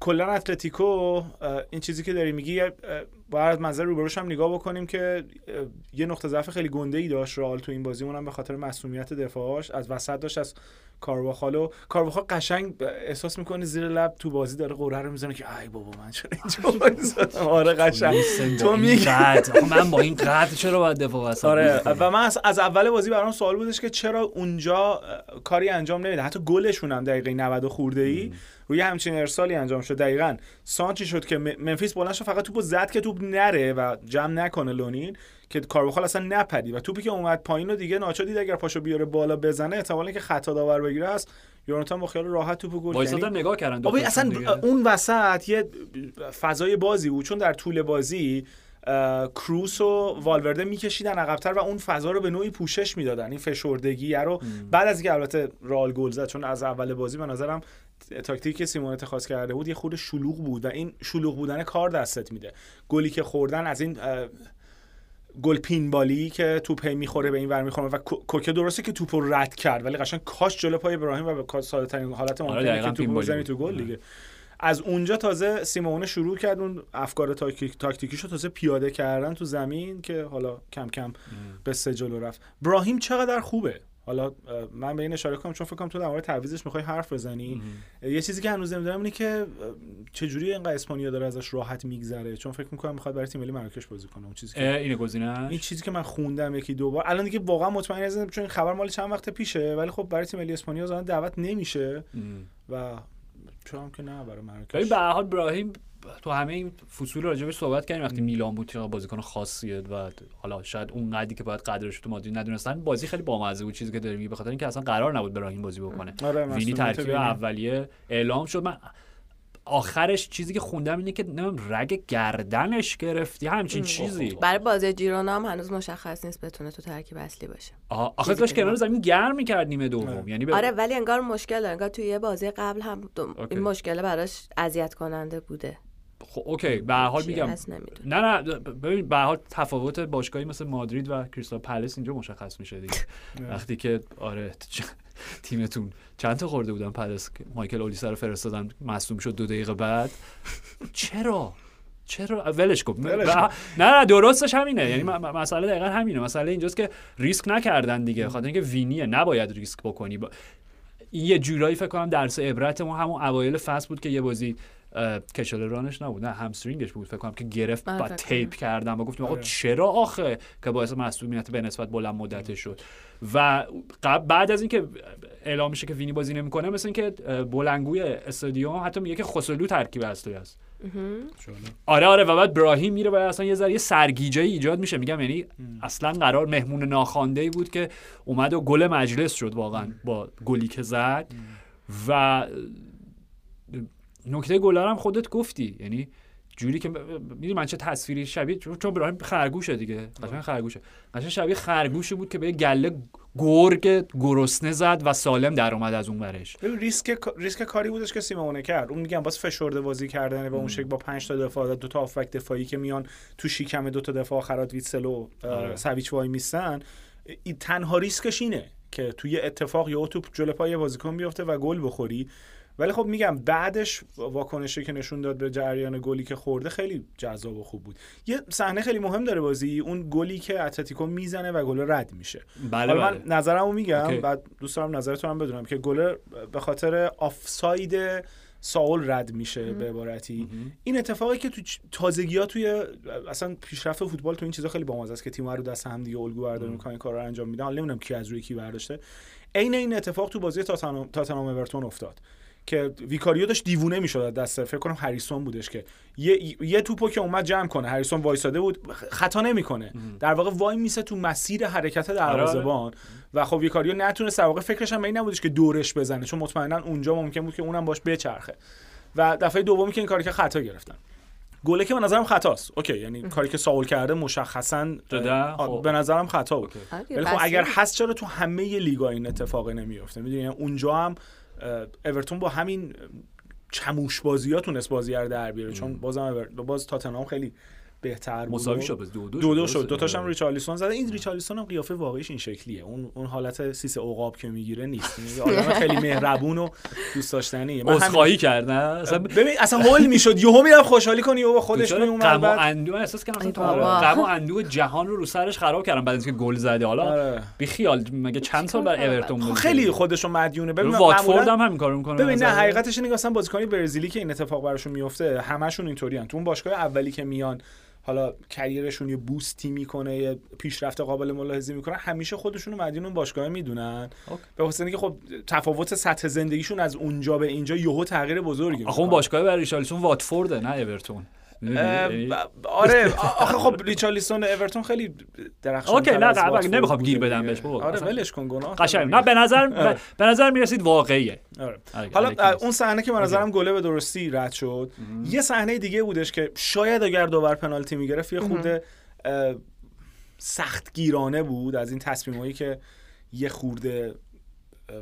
کلا اتلتیکو این چیزی که داری میگی باید از منظر روبروش هم نگاه بکنیم که یه نقطه ضعف خیلی گنده ای داشت رئال تو این بازی اونم به خاطر مسئولیت دفاعش از وسط داشت از کارواخال و کارواخال قشنگ احساس می‌کنه زیر لب تو بازی داره غره رو می‌زنه که ای بابا من چرا اینجا آره قشنگ. تو میگی من با این قد چرا باید دفاع وسط آره؟ و من از, اول بازی برام سوال بودش که چرا اونجا کاری انجام نمیده. حتی گلشون هم دقیقه 90 خورده ای روی همچین ارسالی انجام شد. دقیقا سانچی شد که منفیس بلند شد فقط توپو زد که توپ نره و جمع نکنه لونین که کارواخال اصلا نپری و توپی که اومد پایین رو دیگه ناچو دید اگر پاشو بیاره بالا بزنه احتمالاً که خطا داور بگیره است. یوناتان با خیال راحت توپو گل یعنی- نگاه کردن اصلا دیگه. اون وسط یه فضای بازی بود چون در طول بازی کروس و والورده میکشیدن عقبتر و اون فضا رو به نوعی پوشش می‌دادن. این فشردگی رو بعد از اینکه البته رئال گل زد چون از اول بازی به نظرم تاکتیکی که سیمون اتخاذ کرده بود یه خود شلوغ بود و این شلوغ بودن کار دستت میده. گلی که خوردن از این گل پین بالی که توپ می‌خوره به این ور می‌خوره و کو- کوکه درسته که توپ رو رد کرد ولی قشنگ کاش جلو پای ابراهیم و به ساده ترین حالت ممکنه آره، دقیقاً که بزنی. تو گل دیگه. از اونجا تازه سیمونه شروع کرد اون افکار تاکتیک تاکتیکیشو تازه پیاده کردن تو زمین که حالا کم کم به سه جلو رفت. براهیم چقدر خوبه؟ حالا من به این اشاره کنم چون فکر کنم تو در مورد تعویضش می‌خوای حرف بزنی. یه چیزی که هنوز نمی‌دونم اینه که اه، چجوری اینقدر اسپانیا داره ازش راحت میگذره؟ چون فکر می‌کنم می‌خواد برای تیم ملی مراکش بازی کنه. اون چیزی که اینه گزینه این چیزی که من خوندم یکی دو بار. الان دیگه واقعا مطمئن نیستم چون این خبر مال چند وقت پیشه ولی خب برای تیم ملی اسپانیا ظاهرا دعوت نمیشه. و چون که نه برای مراکش. به هر حال ابراهیم تو همه این فصول راجبش صحبت کردیم وقتی میلان بود چقدر بازیکن خاصیه و حالا شاید اون قدری که باید قدرش تو مادرید ندونستن بازی خیلی بامزه بود چیزی که داره میگه به خاطر اینکه اصلا قرار نبود ابراهیم بازی بکنه. آره وینی ترکیب. اولیه اعلام شد. من آخرش چیزی که خوندم اینه که نمی‌دونم رگ گردنش گرفتی همچین چیزی. برای بازی جیرونا هم هنوز مشخص نیست بتونه تو ترکیب اصلی باشه. آخه داشت که کنار زمین گرم می‌کرد نیمه دوم. یعنی به آره ولی انگار مشکل انگار توی یه بازی قبل هم. این مشکل براش اذیت کننده بوده. خب okay به هر حال میگم. نه نه ببین به هر حال تفاوت باشگاهی مثل مادرید و کریستال پلس اینجا مشخص میشه دیگه. وقتی که آره تیمتون چند تا خورده بودن پلس مایکل اولیسا رو فرستادن مصدوم شد دو دقیقه بعد؟ چرا؟ چرا؟ ولش کن. نه نه درستش همینه. یعنی م- م- مسئله دقیقا همینه. مسئله اینجاست که ریسک نکردن دیگه. خاطر اینکه وینیه نباید ریسک بکنی. با... این یه جورایی فکر کنم درس عبرت ما همون اوایل فصل بود که یه بازی کشل رانش نبود نه همسترینگش بود فکر کنم که گرفت آره، فکر تیپ کردم و گفتم آقا آره. چرا آخه؟ که باعث مسئولیت به نسبت بلند مدتش شد. و بعد از اینکه اعلام میشه که وینی بازی نمی‌کنه مثل اینکه بلنگوی استادیوم حتی میگه که خسلو ترکیب اصلی است. آره آره و بعد براهیم میره و اصلا یه ذره سرگیجه ایجاد میشه. میگم یعنی اصلا قرار مهمون ناخوانده ای بود که اومد و گل مجلس شد واقعا با گلی که زد. و نکته گلر هم خودت گفتی. یعنی جوری که می‌دونی من چه تصویری شبیه چون چون ابراهیم خرگوشه دیگه. قشنگ خرگوشه. قشنگ شبیه خرگوشی بود که به گله گرگ گرسنه زد و سالم در اومد از اون ورش. ریسک ریسک کاری بودش که سیمونه کرد. اون میگم باز فشرده بازی کردن با اون شکل با 5 تا دفاع دو تا آفک دفاعی که میان تو شیکم دو تا دفاع آخرات ویتسل و آره. سویچ وای میستن. این تنها ریسکش اینه که توی اتفاق یا توپ جلو پای بازیکن بیفته و گل بخوری. ولی خب میگم بعدش واکنشی که نشون داد به جریان گلی که خورده خیلی جذاب و خوب بود. یه صحنه خیلی مهم داره بازی اون گلی که اتلتیکو می‌زنه و گل رد میشه. بله بله من نظرمو میگم okay. بعد دوست دارم نظرتون هم بدونم که گل به خاطر آفساید ساول رد میشه به عبارتی. این اتفاقی که تو تازگی ها توی اصلا پیشرفت فوتبال تو این چیزا خیلی بامزه است که تیم‌ها رو دست هم دیگه الگو برداری می‌کنن کارا رو انجام میدن. حالا نمی‌دونم کی از روی کی برداشته. عین این اتفاق تو بازی تاتنهام تاتنهام اورتون افتاد. که ویکاریو داشت دیوونه می‌شد دست. فکر کنم هریسون بودش که. یه یه توپو که اومد جمع کنه. هریسون وایساده بود خطا نمی‌کنه. در واقع وای میسه تو مسیر حرکت دروازه‌بان. و خب ویکاریو نتونست در واقع فکرش هم این نبودش که دورش بزنه چون مطمئنا اونجا ممکن بود که اونم باش بچرخه. و دفعه دومی که این کاری که خطا گرفتن. گله که به نظرم خطاست. اوکی یعنی کاری که ساول کرده مشخصا خب. به نظرم خطا بود. آره، ولی خب اگر هست چرا تو همه لیگا این اتفاق نمیفته می‌دونی یعنی اونجا هم اورتون با همین چموش بازی ها تونست بازی رو در بیاره. چون بازم باز تاتنهام خیلی بهتر بود. مساوی شد. دو دو دو دو. شد. دو تاشم ریچارلیسون زده. این ریچارلیسون هم قیافه واقعیش این شکلیه. اون اون حالت سیس عقاب که می‌گیره نیست. آدم خیلی مهربون و دوست داشتنیه. من همین- عذرخواهی کرد نه اصلا ببین اصلا هول می‌شد. یهو می‌رفت خوشحالی کنی و خودش میومد غم و بعد اندوه. احساس کردم بابا. غم و اندوه جهان رو رو سرش خراب کردم بعد از اینکه گل زده. حالا آره. بی خیال مگه چند سال بر؟ اورتون خب بود؟ خیلی خودشو مدیونه. ببین واتفورد معمولاً- هم همین کارو می‌کنه ببین نه حقیقتش اینه که اصلا بازیکنی برزیلی که این اتفاق براشون میفته همشون اینطوریان. تو اون باشگاه اولی که میان حالا کریرشون یه بوستی می‌کنه یه پیشرفت قابل ملاحظه می‌کنه همیشه خودشون رو مدیون اون باشگاه می‌دونن. به خاطر اینکه خب تفاوت سطح زندگیشون از اونجا به اینجا یهو تغییر بزرگی آخه اون. باشگاه برای ریشارلیسون واتفورده نه اورتون یعنی- آره آخه خب ریچارلیسون اورتون خیلی درخشان اوکی، نه، قبل- نمی‌خوام گیر بدم. بهش بابا. آره ولش کن گناه قشنگ نه به نظر به- به نظر می‌رسید واقعیه آره. آره، حالا. اون صحنه که به نظرم گله به درستی رد شد یه صحنه دیگه بودش که شاید اگر داور پنالتی می‌گرفت یه خورده سخت گیرانه بود از این تصمیمایی که یه خورده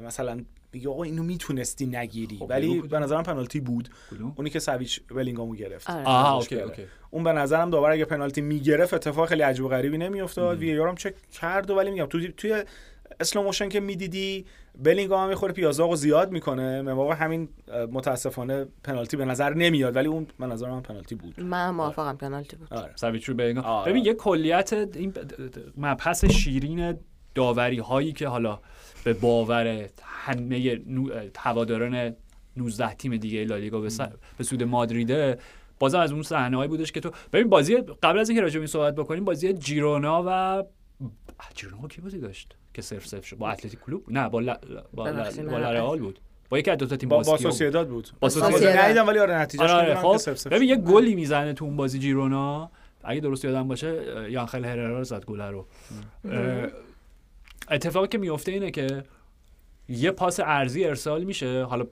مثلا میگه آقا اینو می‌تونستی نگیری. خب، ولی؟ به نظرم پنالتی بود. کدوم؟ اونی که سویچ بلینگامو گرفت. آره. آها okay بره. okay. اون به نظرم داور اگه پنالتی می‌گرفت اتفاق خیلی عجیب و غریبی نمیافتاد. VAR هم چک کرد و ولی میگم توی توی slow motion که می‌دیدی بلینگام خورده پیازداغو زیاد می‌کنه. من واقع همین متاسفانه پنالتی به نظر نمیاد. ولی اون به نظر من پنالتی بود. من موافقم پنالتی بود. آره. سویچ رو بگم آره. ببین یه کلیت این مبحث شیرین داوری هایی که حالا به باور همه نو- هواداران 19 تیم دیگه لالیگا به, س- به سود مادریده بازم از اون صحنه‌ای بودش که تو ببین بازی قبل از اینکه راجع به این صحبت بکنیم بازی جیرونا و جیرونا کی بازی داشت که صفر صفر شد؟ با اتلتیک کلوب؟ نه با ل... با, ل... با. لرئال بود. با یکی از دو تا تیم با, با باسکیو بود. با. ندیدم ولی آره نتیجه آره آره خب. ببین یه شد. گلی می‌زنه تو اون بازی جیرونا. اگه درست یادم باشه یانخل هررا زد گل رو. اتفاقی که میفته اینه که یه پاس ارزی ارسال میشه. حالا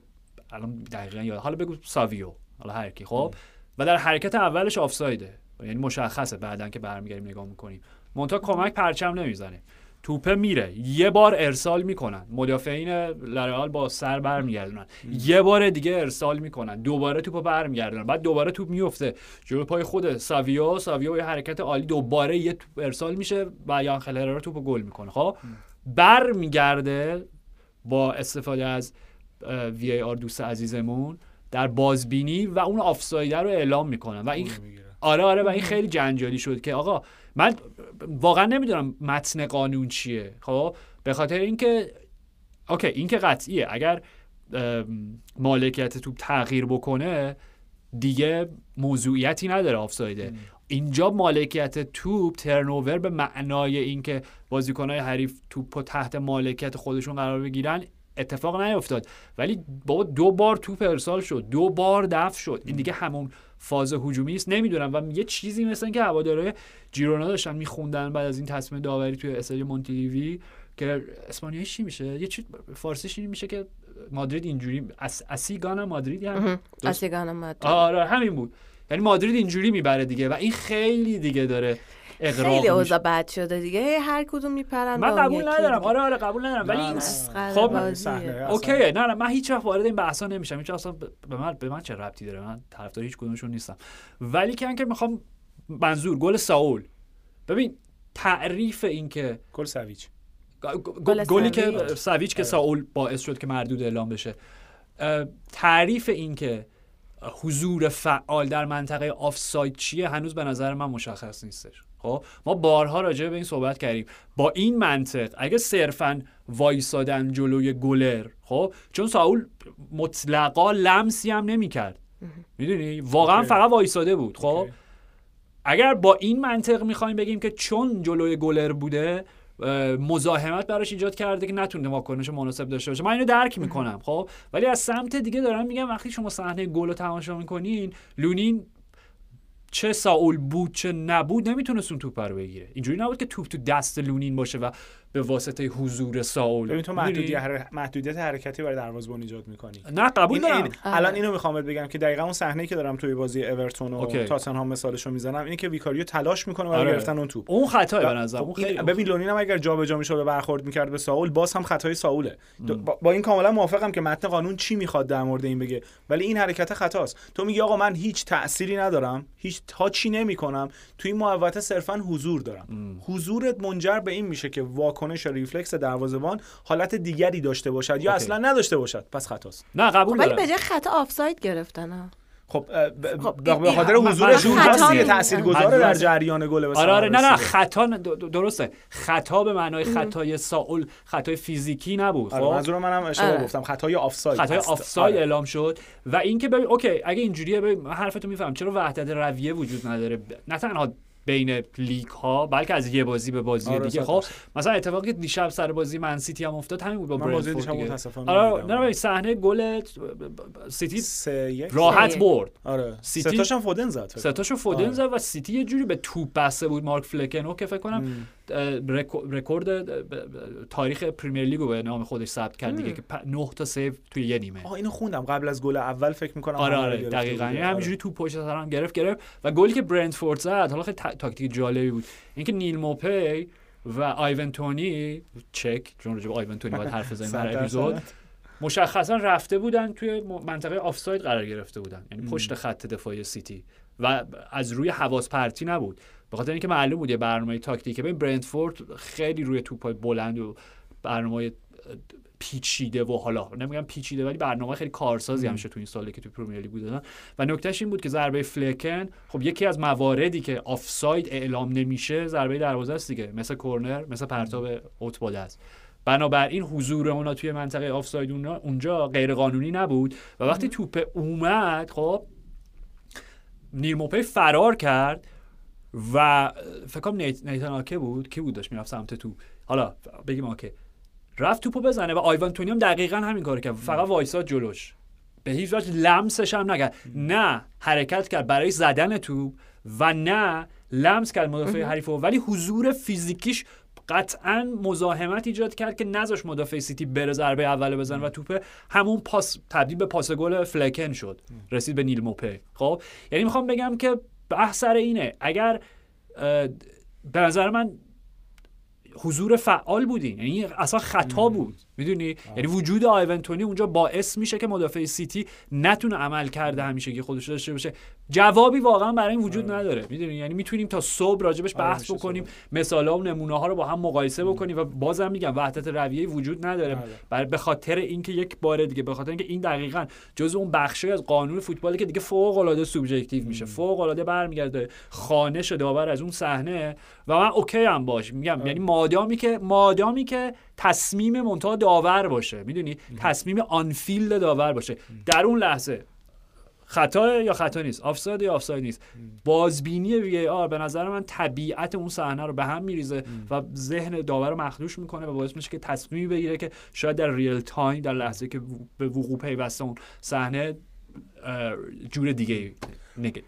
الان دقیقا یاد حالا بگو ساویو حالا هر کی خب؟ و در حرکت اولش آفسایده. یعنی مشخصه بعدا که برمیگردیم نگاه می‌کنیم. مونتا کمک پرچم نمی‌زنه. توپه میره. یه بار ارسال می‌کنن. مدافعین لرئال با سر برمیگردونن. یه بار دیگه ارسال می‌کنن. دوباره توپو برمیگردونن. بعد دوباره توپ میفته جلو پای خود ساویو. ساویو یه حرکت عالی. دوباره یه توپ ارسال میشه و یانخل هررا توپو گل می‌کنه. خب؟ برمیگرده با استفاده از وی ای آر دوست عزیزمون در بازبینی و اون آفسایده رو اعلام می‌کنن. و این آره آره. و این خیلی جنجالی شد که آقا من واقعا نمی‌دونم متن قانون چیه. خب؟ به خاطر اینکه اوکی این که قطعیه. اگر مالکیت توپ تغییر بکنه دیگه موضوعیتی نداره آفسایده. اینجا مالکیت توپ ترنوور به معنای اینکه بازیکنهای حریف توپ رو تحت مالکیت خودشون قرار بگیرن اتفاق نیفتاد. ولی بابا دو بار توپ ارسال شد دو بار دفع شد. این دیگه همون فاز هجومی است. نمی‌دونم. و یه چیزی مثل که هوادارهای جیرونا داشتن میخوندن بعد از این تصمیم داوری توی استادیوم مونتلیوی که اسپانیایی چی میشه؟ یه چیز فارسیش این میشه که مادرید اینجوری اس اسیگانا مادرید یعنی اسیگان مادرید. آره همین بود. یعنی مادرید اینجوری می‌بره دیگه و این خیلی دیگه داره خیلی. اوضاع بد شده دیگه. هی هر کدوم میپرن من قبول ندارم. آره آره قبول ندارم. ولی نه، این خب،. صحنه. اوکیه نه نه من هیچ وقت وارد این بحثا نمیشم. هیچ اصلا به من به من چه ربطی داره؟ من طرفدار هیچ کدومشون نیستم. ولی که که می‌خوام منظور. گل ساول. ببین تعریف این که گل سویچ. گلی که سویچ. که ساول باعث شد که مردود اعلام بشه. تعریف این که حضور فعال در منطقه آفساید چیه؟ هنوز به نظر من مشخص نیستش. خب ما بارها راجع به این صحبت کردیم. با این منطق اگه صرفا وایسادن جلوی گلر خب چون ساول مطلقا لمسی هم نمی‌کرد. می‌دونی؟ واقعا okay. فقط وایساده بود خب. okay. اگر با این منطق می‌خوایم بگیم که چون جلوی گلر بوده مزاحمت براش ایجاد کرده که نتونه واکنش مناسب داشته باشه. من اینو درک می‌کنم خب. ولی از سمت دیگه دارم میگم وقتی شما صحنه گل رو تماشا می‌کنین لونین چه ساول بود چه نبود نمی‌تونست اون توپ رو بگیره. اینجوری نبود که توپ تو دست لونین باشه و به واسطه حضور ساول ببین تو؟ محدودیت حر- محدودیت حرکتی برای دروازه‌بان ایجاد می‌کنی. نه قبول این دارم. این- الان اینو می‌خوام بهت بگم که دقیقا اون صحنه که دارم توی بازی اورتون و اوکی. تاتنهام مثالشو می‌زنم اینه که ویکاریو تلاش می‌کنه برای آره. گرفتن اون توپ. اون خطای به نظر خب ببین لونین هم اگر جابجا می‌شد و برخورد می‌کرد به ساول باز هم خطای ساوله. با, با این کاملا موافقم که متن قانون چی می‌خواد در مورد این بگه ولی این حرکت خطاست. تو میگی آقا من هیچ تأثیری ندارم هیچ touch ی نمی‌کنم؟ تو این محوطه صرفا حضور دارم. حضورت منجر به این میشه که واکنش ریفلکس دروازه‌بان حالت دیگری داشته باشد یا. اصلا نداشته باشد. پس خطاست. نه قبول ولی به دارم جای خطا آفساید گرفتن خب خب، به خاطر دیگه نمی- تاثیرگذاره منظور در جریان گل آره آره. نه نه. خطا درسته. خطا به معنای خطای ساول خطای فیزیکی نبود آره خب؟ منظور منم اشتباه آره. گفتم خطای آفساید. خطای. آفساید آره. اعلام شد. و اینکه ببین okay اگه اینجوریه ببین حرفتو میفهم چرا وحدت رویه وجود نداره؟ نه تنها بین لیگ ها بلکه از یه بازی به بازی آره، دیگه خب. مثلا اتفاقی که دیشب سر بازی من سیتی هم افتاد همین بود با من بازی برنتفورد دیشب متاسفانه آره. نه صحنه گل سیتی سه راحت سه. برد آره سیتی- سه تاشم فودن زد فکر سه تاشو فودن آره. زد و سیتی یه جوری به توپ بسته بود مارک فلکنو که فکر کنم رکورد تاریخ پریمیر لیگو به نام خودش ثبت کرد دیگه که پ- نه تا save توی یه نیمه. آه اینو خوندم قبل از گل اول فکر می‌کنم آره آره دقیقاً. یعنی آره. همینجوری تو پشت سر هم گرفت گرفت و گلی که برنتفورد زد حالا خیلی تا- تاکتیک جالبی بود. اینکه نیل موپی و آیون تونی چک چون راجع به آیون تونی باید حرف بزنیم هر. اپیزود مشخصا رفته بودن توی منطقه آفساید قرار گرفته بودن. یعنی پشت خط دفاعی سیتی. و از روی حواس پرتی نبود. به خاطر اینکه معلوم بود یه برنامه تاکتیکه ببین برنتفورد خیلی روی توپای بلند و برنامه پیچیده و حالا نمیگم پیچیده ولی برنامه خیلی کارسازی همیشه تو این سالی که تو پرمیر لیگ بودن و نکتهش این بود که ضربه فلکن خب یکی از مواردی که آفساید اعلام نمیشه ضربه دروازه است دیگه مثل کرنر مثل پرتاب اوتبال است. بنابراین حضور اونا توی منطقه آفساید اونا اونجا غیر قانونی نبود. و وقتی توپ اومد خب نیل موپی فرار کرد و فکر کنم نیت- نیتان آکه بود؟ کی بود داشت می‌رفت سمت توپ؟ حالا بگیم آکه. رفت توپو بزنه و آیوان تونی هم دقیقا همین کار کرد. فقط وایساد جلوش. به هیچ وجه لمسش هم نکرد. نه حرکت کرد برای زدن توپ و نه لمس کرد مدافع حریف ولی حضور فیزیکیش قطعا مزاحمت ایجاد کرد که نذاش مدافع سیتی بره ضربه اول بزن و توپ همون پاس تبدیل به پاس گل فلکن شد. رسید به نیل موپه. خب؟ یعنی می‌خوام بگم که بحث سر اینه. اگر به نظر من حضور فعال بودین. یعنی اصلا خطا بود. می‌دونی؟ یعنی وجود آیونتونی اونجا باعث میشه که مدافع سیتی نتونه عمل کرده همیشه که خودش داشته باشه. جوابی واقعا برای این وجود نداره. می‌دونی؟ یعنی می‌تونیم تا صبح راجبش آره، بحث بکنیم مثالا و نمونه ها رو با هم مقایسه بکنیم و بازم میگم وحدت رویه وجود نداره. آره. برای به خاطر اینکه یک بار دیگه به خاطر اینکه این دقیقا جزء اون بخشی از قانون فوتباله که دیگه فوق العاده سوبژکتیو میشه فوق العاده برمیگرده خانش داور از اون صحنه. و من اوکی هم باش میگم. یعنی مادامی که مادامی که تصمیم منتها داور باشه. می‌دونی؟ تصمیم on-field داور باشه. در اون لحظه خطا یا خطا نیست آفساید یا آفساید نیست. بازبینی VAR به نظر من طبیعت اون صحنه رو به هم میریزه و ذهن داور رو مخدوش می‌کنه و باعث میشه که تصمیمی بگیره که شاید در real time در لحظه که به وقوع پیوسته اون صحنه جور دیگه نگ...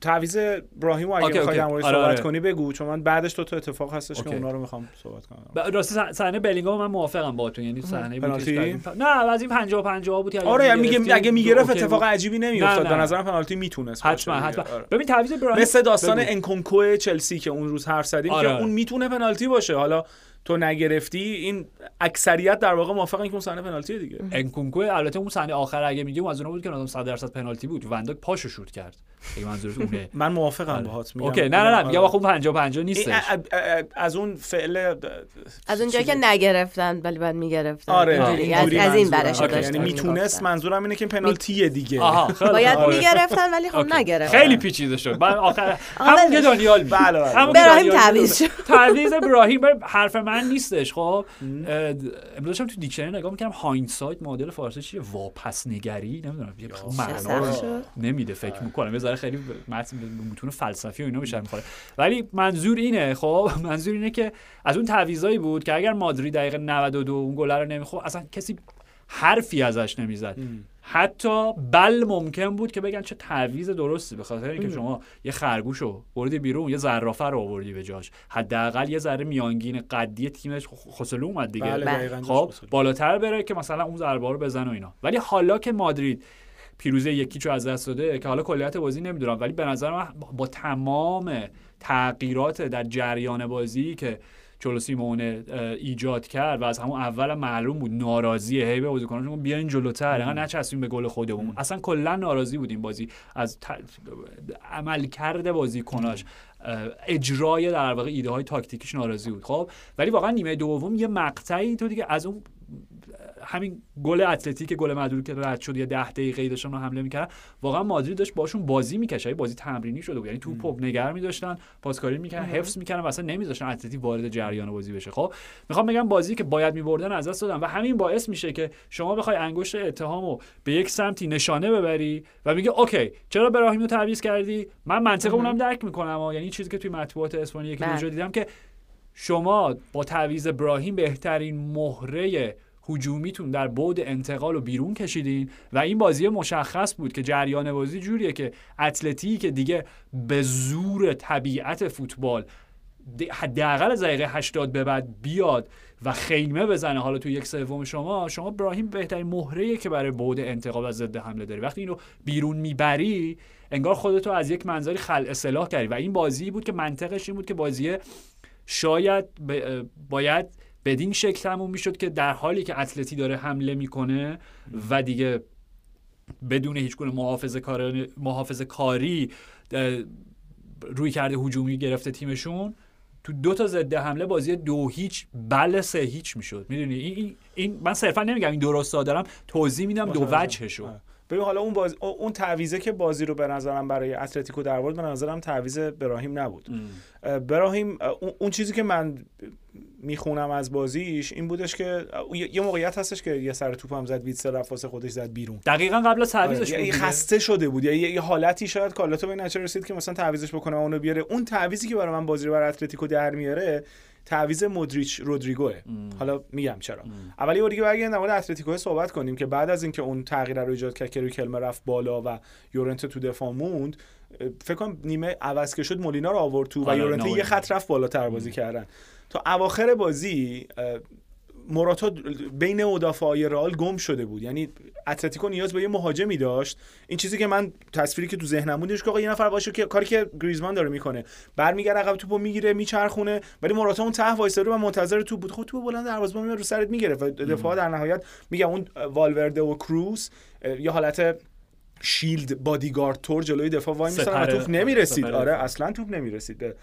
تعویض ابراهیم اگه می‌خوای okay. در موردش آره، صحبت آره. کنی بگو چون من بعدش دو تا اتفاق هستش که okay. اونا رو می‌خوام صحبت کنم ب- راستی صح- صحنه بلینگام من موافقم باهاتون یعنی صحنه که نه از این 50 50 بود که آره میگه اگه می‌گرفت اتفاق بود. عجیبی نمیافتاد به. نظرم پنالتی می‌تونست حتما باشه حتما. آره. ببین تعویض ابراهیم مثل داستان. انکونکو چلسی که اون روز حرف زدیم آره. که اون می‌تونه پنالتی باشه حالا تو نگرفتی این اکثریت در واقع موافقن که اون صحنه پنالتی دیگه انکونکو البته اون صحنه آخر اگه میگیم از اونها بود که آدم 100 درصد پنالتی بود ون‌دایک پاشو شوت کرد اگه منظورت اونه من موافقم آره. باهات میگم okay نه نه نه آره. میگم آخه 50 50 این نیستش ا- ا- ا- از اون فعل از اونجایی که نگرفتن ولی بعد می‌گرفتن آره اینجوری. از, این. برش okay، داشتن یعنی می‌تونست می‌گفتن. منظورم اینه که پنالتیه دیگه باید. می‌گرفتن ولی خب. نگرفتن خیلی پیچیده شد من آخر همون که دانیال. بله، بله. همون که براهیم دانیال تعویض. شد. تعویض ابراهیم بر- حرف من نیستش. خب اه، امروز داشتم تو دیکشنری نگاه می‌کردم hindsight معادل فارسی چیه؟ واپس نگری نمی‌دونم یه معنا رو شد. نمیده فکر می‌کنم. یه ذره خیلی متن متون فلسفی و اینا بیشتر می‌خوره. ولی منظور اینه خب منظور اینه که از اون تعویضایی بود که اگر مادری دقیقه 92 اون گل رو نمی‌خورد اصلا کسی حرفی ازش نمی‌زد. حتی بل ممکن بود که بگن چه تعویض درستی به خاطر اینکه شما یه خرگوش رو بردی بیرون یه زرافه رو آوردی به جاش حداقل یه ذره میانگین قدی تیمش خسلو اومد دیگه بله، بله. خب. بالاتر بره که مثلا اون ضربه رو بزنه و اینا ولی حالا که مادرید پیروزی یکی رو از دست داده که حالا کلیت بازی نمی‌دونم ولی به نظر من با تمام تغییرات در جریان بازی که چلو سیمونه ایجاد کرد و از همون اول معلوم بود ناراضیه هی به بازیکنانش گفت بیاین جلوتر انقدر نچسبیم به گل خودمون. اصلا کلا ناراضی بود این بازی از ت... عمل کرده بازیکناش اجرای در واقع ایده های تاکتیکیش ناراضی بود. خب ولی واقعا نیمه دوم یه مقطعی تو دیگه از اون همین گل اتلتیک گل معدول که رد شد یه ده دقیقه داشتن رو حمله می‌کردن. واقعا مادرید داشت باشون بازی می‌کشه بازی تمرینی شده بود. یعنی توپو نگر میداشتن پاسکاری می‌کردن حفظ می‌کردن و اصلا نمیذاشتن اتلتی وارد جریان بازی بشه. خب می‌خوام بگم بازی که باید میبردن از دست دادن و همین باعث میشه که شما بخوای انگشت اتهامو به یک سمتی نشانه ببری و میگه اوکی چرا براهیم رو تعویض کردی؟ من منطق اونم درک می‌کنم. و یعنی چیزی که توی مطبوعات اسپانیایی که بله. دیدم که شما با تعویض ابراهیم بهترین مهره هجومیتون در بعد انتقال رو بیرون کشیدین و این بازی مشخص بود که جریان بازی جوریه که اتلتی که دیگه به زور طبیعت فوتبال حداقل از دقیقه 80 به بعد بیاد و خیمه بزنه. حالا تو یک سوم شما شما ابراهیم بهترین مهره که برای بعد انتقال و ضد حمله داری. وقتی اینو بیرون می‌بری انگار خودتو از یک منظری خل اصلاح کردی. و این بازی بود که منطقش این بود که بازی شاید باید بدین شکل تموم می‌شد که در حالی که اتلتی داره حمله می‌کنه و دیگه بدون هیچ گونه محافظه کاری, محافظه کاری اه، روی کرده هجومی گرفته تیمشون تو دو تا ضد حمله بازی دو هیچ بله سه هیچ می‌شد. می‌دونی؟ این, این, من صرفا نمیگم این درست دارم توضیح میدم دو متوجهم. وجهشو. آره. ببین حالا اون باز... اون تعویزه که بازی رو به نظرم برای اتلتیکو در آورد به نظرم تعویض براهیم نبود. اه، براهیم اه، اون- اون چیزی که من می‌خونم از بازیش این بودش که یه موقعیت هستش که یه سر توپ هم زد ویتسر رفت واسه خودش زد بیرون. دقیقا قبل از تعویضش آره، دیگه. خسته شده بود. یا یه, یه حالتی شاید کالاتو به نتیجه رسید که مثلا تعویزش بکنه اونو بیاره. اون تعویزی که برای من بازی رو برای اتلتیکو در میاره تعویض مودریچ رودریگوه. حالا میگم چرا. اول یه دیگه برگردیم در مورد اتلتیکو صحبت کنیم که بعد از اینکه اون تغییر رو ایجاد کرد که روی کلمه رفت بالا و یورنته تو دفاع موند فکر کنم نیمه عوض که شد مولینا رو آورد تو و آره، یورنته یه. خط رفت بالاتر بازی کردن. تا اواخر بازی موراتا بین مدافعای رئال گم شده بود. یعنی اتلتیکو نیاز به یه مهاجمی داشت. این چیزی که من تصویری که تو ذهنم بودش که آقا یه نفر باشه که کاری که گریزمان داره می‌کنه. برمیگرده عقب توپو می‌گیره میچرخونه ولی موراتا اون ته وایساده و منتظر توپ بود. خب توپ بلند دروازه میاد رو سرت می‌گیره و دفاع در نهایت میگم اون والورده و کروس یه حالت shield بادیگارد تور جلوی دفاع وای میسن توپ نمی‌رسید. آره. اصلا توپ نمی‌رسید. به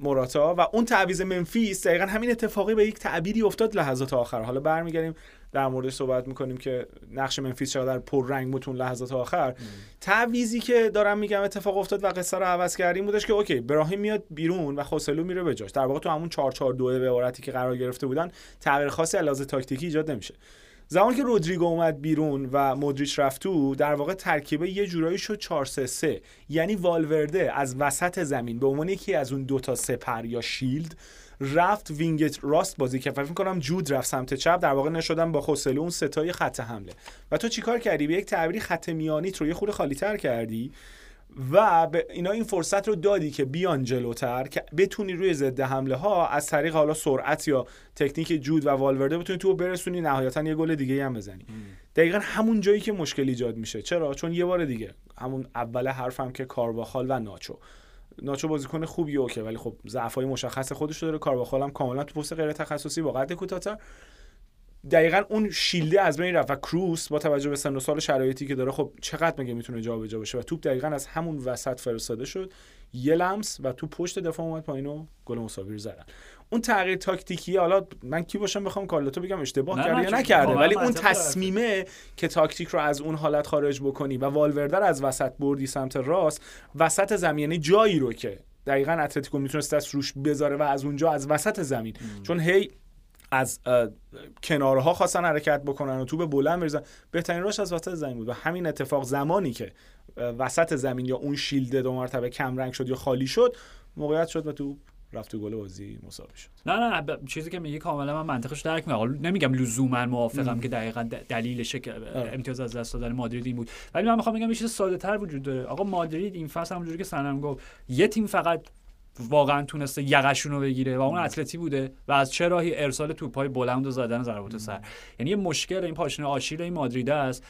موراتا و اون تعویض ممفیس دقیقا همین اتفاقی به یک تعبیری افتاد لحظات آخر. حالا برمیگردیم در موردش صحبت می‌کنیم که نقش ممفیس چقدر پر رنگ بود اون لحظات آخر. تعویضی که دارم میگم اتفاق افتاد و قصه رو عوض کردیم بودش که okay براهیم میاد بیرون و خوسلو میره به جاش. در واقع تو همون 4 4 2 به عبارتی که قرار گرفته بودن تغییر خاصی از لحاظ تاکتیکی ایجاد نمیشه. زمانی که رودریگو اومد بیرون و مودریچ رفت تو در واقع ترکیبه یه جورایی شد 4 3 3 یعنی والورده از وسط زمین به عنوان یکی از اون دو تا سپر یا shield رفت wing راست بازی کرد. فکر کنم جود رفت سمت چپ در واقع نشدن با خوسلو اون سه تای خط حمله. و تو چیکار کردی؟ به یک تعبیری خط میانیت رو یه خورده خالی تر کردی؟ و به اینا این فرصت رو دادی که بیان جلوتر که بتونی روی ضد حمله ها از طریق حالا سرعت یا تکنیک جود و والورده بتونی تو برسونی نهایتا یه گل دیگه هم بزنی. دقیقا همون جایی که مشکل ایجاد میشه. چرا؟ چون یه بار دیگه همون اول حرفم که کارواخال و ناچو. ناچو بازیکن خوبیه اوکی ولی خب ضعفای مشخص خودش رو داره. کارواخال هم کاملا تو پست غیر تخصصی با قد کوتاه‌تر. دقیقا اون شیلده از بین رفت و کروس با توجه به سن و سال شرایطی که داره خب چقدر مگه می‌تونه جابجا بشه و توپ دقیقا از همون وسط فرستاده شد. یه لمس و تو پشت دفاع اومد پایین و گل مساوی رو زدن. اون تغییر تاکتیکی حالا من کی باشم بخوام کارلتو بگم؟ اشتباه نه، کرده نه، یا نکرده. ولی اون. تصمیمه که تاکتیک رو از اون حالت خارج بکنی و والورده رو از وسط بردی سمت راست وسط زمین یعنی جایی رو که دقیقا اتلتیکو می‌تونست دست روش بذاره و از اونجا از وسط زمین. چون هی از کنارها خواستن حرکت بکنن و تو به بلند بریزن. بهترین راهش از وسط زمین بود و همین اتفاق زمانی که وسط زمین یا اون shield دو مرتبه کم رنگ شد یا خالی شد موقعیت شد و تو رفت تو گل بازی مساوی شد. نه نه ب- چیزی که میگی کاملا من منطقش درک می‌کنم. نمیگم لزوما موافقم که دقیقا د- دلیلش که. امتیاز از دست دادن مادرید این بود. ولی من می‌خوام بگم یه چیز ساده تر وجود داره. آقا مادرید این فصل همونجوری که سنم گفت یه تیم فقط واقعا تونسته یقشون رو بگیره و اون اتلتی بوده و از چه راهی ارسال توپای بلند و زدن ضربات سر. یعنی یه مشکل این پاشنه آشیل این مادرید است.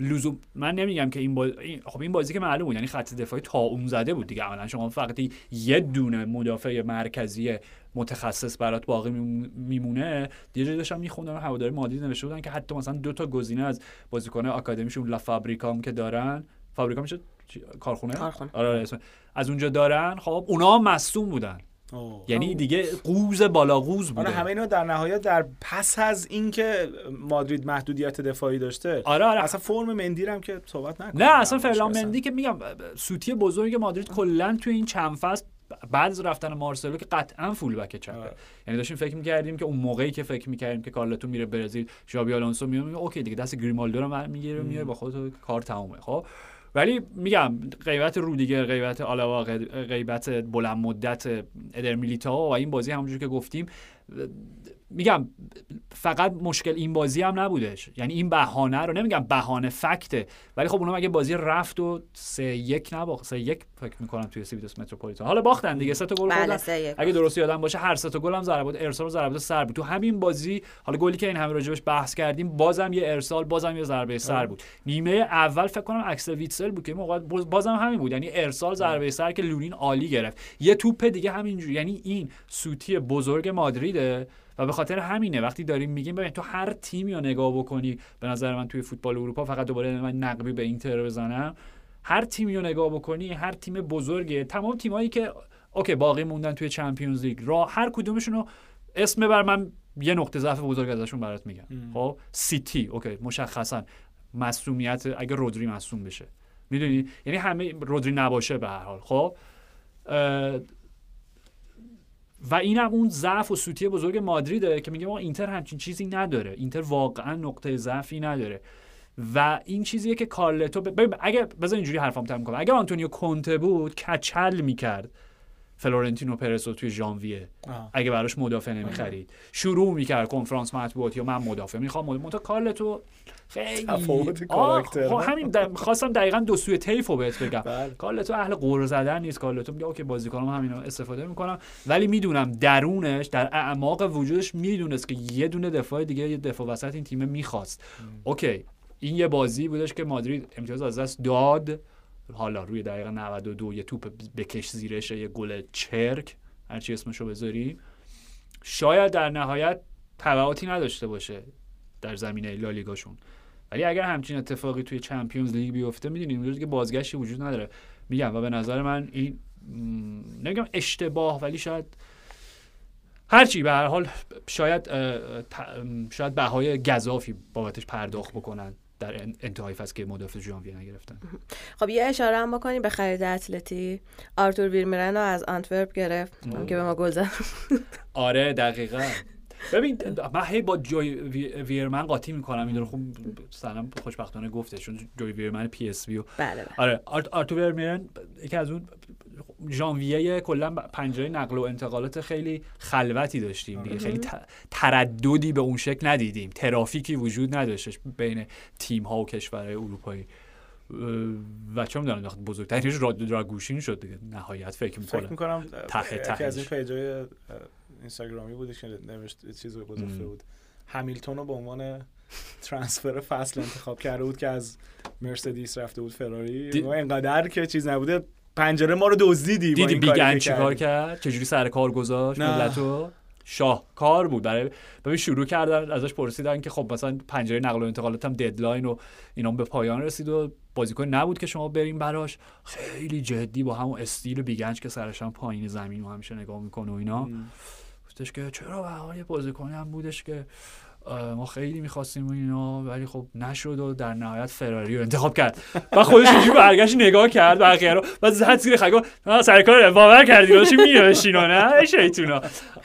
لزوم من نمیگم که این, با... این- خب این بازی که معلوم بود یعنی خط دفاعی تا اون زده بود دیگه. عملا شما فقط یه دونه مدافع مرکزی متخصص برات باقی میمون- میمونه. جایی داشتم میخوندم هواداری مادرید نوشته بودن که حتی مثلا دو تا گزینه از بازیکن آکادمیشون لا فابریکام که دارن فابریکا میشه؟ کارخونه؟ کارخونه. آره آره از اونجا دارن خب اونا هم مصدوم بودن. یعنی دیگه قوز بالا قوز بوده. آره همه اینا در نهایت در پس از اینکه مادرید محدودیت دفاعی داشته آره آره. اصلا فرم مندی هم که صحبت نکنم نه اصلا فرلان اصلا. مندی که میگم سوتی بزرگ مادرید کلا توی این چند فصل بعد از رفتن مارسلو که قطعا فول بک چپه. آره. یعنی داشتیم فکر می‌کردیم که اون موقعی که فکر می‌کردیم که کارلتو میره برزیل ژابی آلونسو میاد میگه اوکی دیگه دست گریمالدو رو می‌گیره میاره با خود کار تمومه خب؟ ولی میگم غیبت رودیگر غیبت آلاوا غیبت بلند مدت ادر میلیتائو و این بازی همونجور که گفتیم میگم فقط مشکل این بازی هم نبودش. یعنی این بهانه رو نمیگم بهانه فکته ولی خب اونم اگه بازی رفت و سه یک نباخت سه یک فکر می‌کنم توی سیویتاس متروپولیتان. حالا باختن دیگه سه تا گل بله اگه درست یادم باشه هر سه تا گل هم ضربات ارسال و ضربات سر بود. تو همین بازی حالا گلی که این همه راجبش بحث کردیم بازم یه ارسال بازم یه ضربه سر بود. نیمه اول فکر کنم اکسل ویتسل بود که موقع باز- بازم همین بود. یعنی ارسال ضربه سر که لونین عالی گرفت. یه توپ دیگه همینجوری. یعنی این سوتی بزرگ مادریده. و به خاطر همینه وقتی داریم میگیم ببین تو هر تیمی رو نگاه بکنی به نظر من توی فوتبال اروپا فقط دوباره من نقبی به اینتر بزنم هر تیمی رو نگاه بکنی هر تیم بزرگه. تمام تیمایی که okay باقی موندن توی Champions League را هر کدومشون رو اسم ببر من یه نقطه ضعف بزرگ ازشون برات میگم. خب؟ سیتی okay مشخصا مصدومیت اگه رودری مصدوم بشه. می‌دونی؟ یعنی همه رودری نباشه به هر حال. خب؟ و اینم اون ضعف و سوتی بزرگ مادریده که میگم اینتر همچین چیزی نداره. اینتر واقعا نقطه ضعفی نداره. و این چیزیه که کارلتو ب... اگه بذار اینجوری حرفام تموم کنم. اگه آنتونیو کونته بود کچل می‌کرد. فلورنتینو پرز رو توی ژانویه. اگه براش مدافع نمی‌خرید. شروع می‌کرد کنفرانس مطبوعاتی و من مدافع می‌خوام. مدافع خیلی تفاوت آه، کاراکتر. خب همین د- خواستم دقیقا دو سوی طیف رو بهت بگم. بله. کارلتو اهل غر زدن نیست. کارلتو میگه okay بازیکنام همینا استفاده می‌کنم ولی می‌دونم درونش در اعماق وجودش می‌دونست که یه دونه دفاع دیگه یه دفاع وسط این تیم می‌خواست. اوکی. این یه بازی بودش که مادرید امتیاز از دست داد. حالا روی دقیقه 92 یه توپ بکش زیرش یه گل چرک. هرچی اسمشو بذاری. شاید در نهایت تبعاتی نداشته باشه در زمینه لالیگاشون ولی اگر همچین اتفاقی توی چمپیونز لیگ بیفته می‌دونیم اونجا دیگه بازگشتی وجود نداره. میگم و به نظر من این نمیگم اشتباه ولی شاید هرچی به هر حال شاید شاید بهای گزافی بابتش پرداخت بکنن. در ان- انتهای فصل که مدافع ژانویه نگرفتن خب یه اشاره هم بکنیم به خرید اتلتی. آرتور ویرمیرن رو از آنتورپ گرفت. که به ما گل زد. آره دقیقا. ببین من هی با جوی وی- ویرمن قاطی می‌کنم این رو خوب سلام خوشبختانه گفته چون جوی ویرمن پی اس وی و بله بله. آره آرت آرتور ویرمن یکی از اون ژانویه کلا پنجره نقل و انتقالات خیلی خلوتی داشتیم دیگه. خیلی ت- ترددی به اون شکل ندیدیم. ترافیکی وجود نداشتش بین تیم ها و کشورهای اروپایی. و چه می‌دونم وقت بزرگترینش راد دراگوشین شد دیگه. نهایت فکر فکر می‌کنم می‌کنم ته یکی از. این پیجای اینستاگرامی بودش که نوشت چیز رو گذاشته. بود همیلتون رو به عنوان ترانسفر فصل انتخاب کرده بود که از مرسدس رفته بود فراری دی- ما اینقدر که چیز نبوده پنجره ما رو دزدیدی دیدی بیگن که چی کار کردی. کرد چجوری سر کار گذاشت. ملتو شاه کار بود برای ببین شروع کردن ازش پرسیدن که خب مثلا پنجره نقل و انتقالات هم ددلاین و اینا به پایان رسید و بازیکن نبود که شما بریم براش خیلی جدی با همون استیل بیگنج که سرش هم پایین زمین و همیشه نگاه می‌کنه و اینا ام. گفتش که چرا به هر حال یه بازیکنی هم بودش که ما خیلی می‌خواستیم اینا ولی خب نشد و در نهایت فراری رو انتخاب کرد. و خودش اینجوری برگشت نگاه کرد بقیه رو و زد زیر "آه، سرکار باور کردی داشتی می‌نوشتین و نه شیطونا.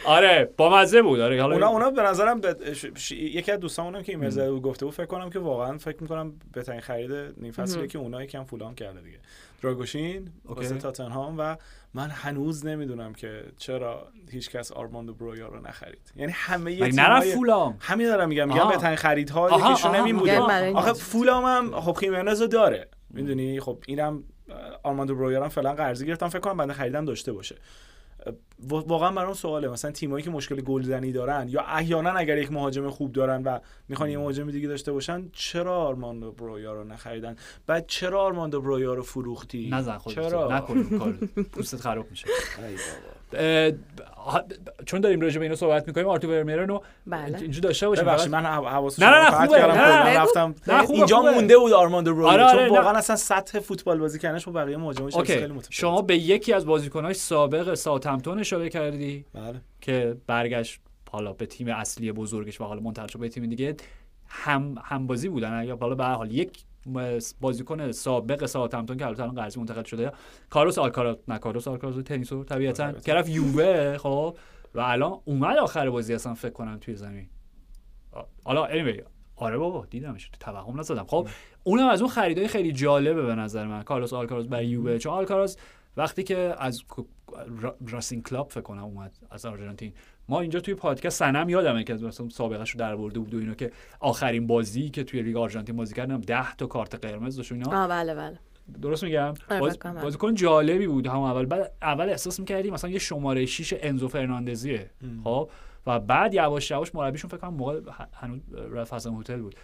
آره با مزه بود. آره حالا اونا اونا به نظرم ش- ش- یکی از دوستامونم که ایمیل زده بود گفته بود فکر کنم که واقعا فکر می‌کنم بهترین خرید نیم فصلیه که اونایی که هم فولام کرده دیگه. دراگوشین okay. واسه تاتنهام و من هنوز نمی‌دونم که چرا هیچکس آرماندو برویا رو نخرید. یعنی همه مگه نرفت فولام؟ همین دارم میگم میگم. بهترین خریدها یکیشون برای این آخه. فولام هم خب خیمنز رو داره. می‌دونی؟ خب اینم آرماندو برویا هم فعلا قرضی گرفتم فکر کنم بنده خریدم داشته باشه. واقعا برام سواله. مثلا تیمایی که مشکل گلزنی دارن یا احیانا اگر یک مهاجم خوب دارن و می‌خوان یه مهاجم دیگه داشته باشن چرا آرماندو برویا رو نخریدن؟ بعد چرا آرماندو برویا رو فروختی؟ نزن خودت. چرا؟ نکن این کارو. پوستت خراب میشه. ای بابا. چون داریم راجع به اینو صحبت می‌کنیم آرتو ورمیرن رو بله. اینجا داشته باشیم ببخشید من حو- حواس نه، نه، نه، خوبه. کردم، نه،. رفتم نه، خوبه، اینجا خوبه. مونده بود آرماندو برویا آره، آره، چون نه. واقعا اصلا سطح فوتبال بازی کردنش با بقیه مهاجماش okay خیلی متفاوته. شما به یکی از بازیکنهای سابق ساوثهمپتون اشاره کردی بله که برگشت حالا به تیم اصلی بزرگش و حالا منتقل شد به تیم دیگه هم هم بازی بودن یا حالا به هر حال یک بازیکن سابق ساوثهمپتون که البته الان قرضی منتقل شده. کارلوس آلکاراز نه کارلوس آلکاراز تنیسو طبیعتا رفت یووه خب. و الان اومد آخر بازی اصلا فکر کنم توی زمین. حالا anyway آره بابا دیدمش. تو توهم نزدم. خب اونم از اون خریدای خیلی جالبه به نظر من کارلوس آلکاراز برای یووه. چون آلکاراز وقتی که از راسینگ کلاب فکر کنم اومد از آرژانتین. ما اینجا توی پادکست سنم یادمه که مثلا سابقه رو در برده بود و اینو که آخرین بازی که توی لیگ آرژانتین بازی کردم 10 تا کارت قرمز داشت و اینا. آه بله بله. درست میگم؟ آره، باز... کنم. بازیکن جالبی بود. هم اول. بعد اول احساس می‌کردی مثلا یه شماره 6 انزو فرناندزیه. خب؟ و بعد یواش یواش مربیشون فکر کنم موقع هنوز رفت هتل بود.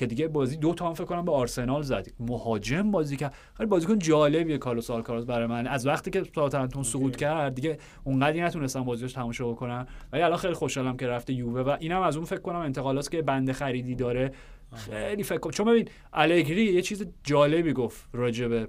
که دیگه بازی دو تا هم فکر کنم به آرسنال زد. مهاجم بازی کرد. خیلی بازیکن جالبیه کارلوس آلکاراز برای من. از وقتی که ساوثهمپتون سقوط کرد دیگه اونقدی نتونستم بازیش تماشا بکنم ولی الان خیلی خوشحالم که رفته یووه و اینم از اون فکر کنم انتقالاست که بنده خریدی داره. خیلی فکر کنم چون ببین الگری یه چیز جالبی گفت راجع به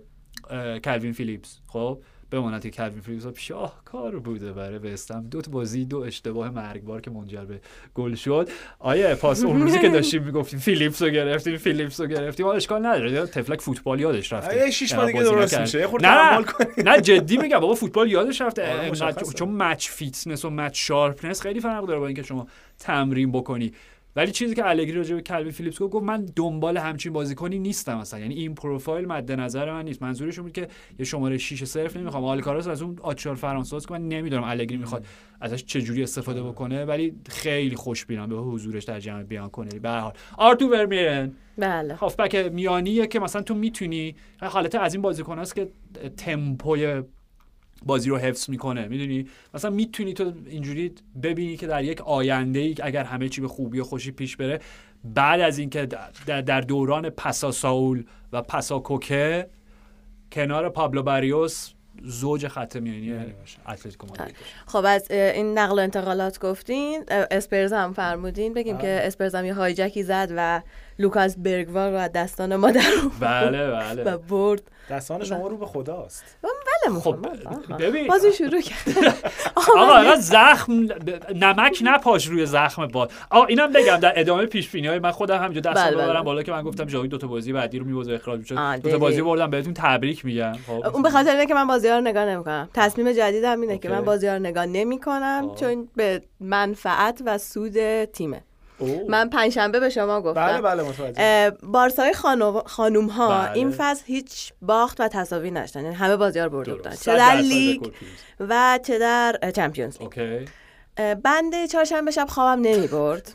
اه، کلوین فیلیپس. خب؟ بماند که کلوین فیلیپس شاهکار بوده برای وستهم دو تا بازی دو اشتباه مرگبار که منجر به گل شد. آیه پاس اون روزی که داشتیم می‌گفتیم فیلیپس رو گرفتیم فیلیپس رو گرفتیم. حالا اشکال نداره. تفلک فوتبال یادش رفته. یه شیش ماه دیگه درست. میشه. نه نه جدی میگم بابا فوتبال یادش رفته. آره،. چون match fitness و match sharpness خیلی فرق داره با اینکه شما تمرین بکنی. ولی چیزی که الگری راجع به کلوین فیلیپس گفت گفت من دنبال همچین بازیکنی نیستم مثلا یعنی این پروفایل مد نظر من نیست. منظورش بود که یه شماره 6 صرف نمی‌خوام. آلکاراس از اون آچار فرانسه که من نمی‌دونم الگری می‌خواد ازش چه جوری استفاده بکنه ولی خیلی خوشبینم به حضورش در جمع بیان کنه به هر حال. آرتو ورمیرن بله. هافبک میانیه که مثلا تو می‌تونی حالت از این بازیکن هست که تمپوی بازی رو حفظ می‌کنه. می‌دونی؟ مثلا می‌تونی تو اینجوری ببینی که در یک آینده ای اگر همه چی به خوبی و خوشی پیش بره بعد از اینکه در, در دوران پسا سائول و پسا کوکه کنار پابلو باریوس زوج خط میانی اتلتیکو مادرید. باشه. خب از این نقل و انتقالات گفتین اسپرز هم فرمودین. بگیم بله. که اسپرز هم یه hijack ی زد و لوکاس برگوال رو از دستان ما در آورد بله و بله برد. دستان شما رو به خداست. بله خب مخمد ببین. بازی شروع کرد. آقا اینقدر زخم نمک نپاش روی زخم باد. آقا اینم بگم در ادامه پیش بینی های من خودم همینجا دست بله، ببرم بله. بالا که من گفتم جاوی دو تا بازی بعدی رو میوازه اخراج میشه. آه، دو تا. بازی بردم بهتون تبریک میگم. خب. اون به خاطر اینه که من بازی ها رو نگاه نمی‌کنم. تصمیم جدیدم اینه که. من بازی ها رو نگاه نمی‌کنم خب. چون به منفعت و سود تیمه. اوه. من پنجشنبه به شما گفتم. بله بله متوجه بارسای خانو... خانوم ها بله. این فصل هیچ باخت و تساوی نشدن. یعنی همه بازی ها رو برده بودن. چه در لیگ. و چه در Champions League. بنده چهارشنبه شب خوابم نمی برد.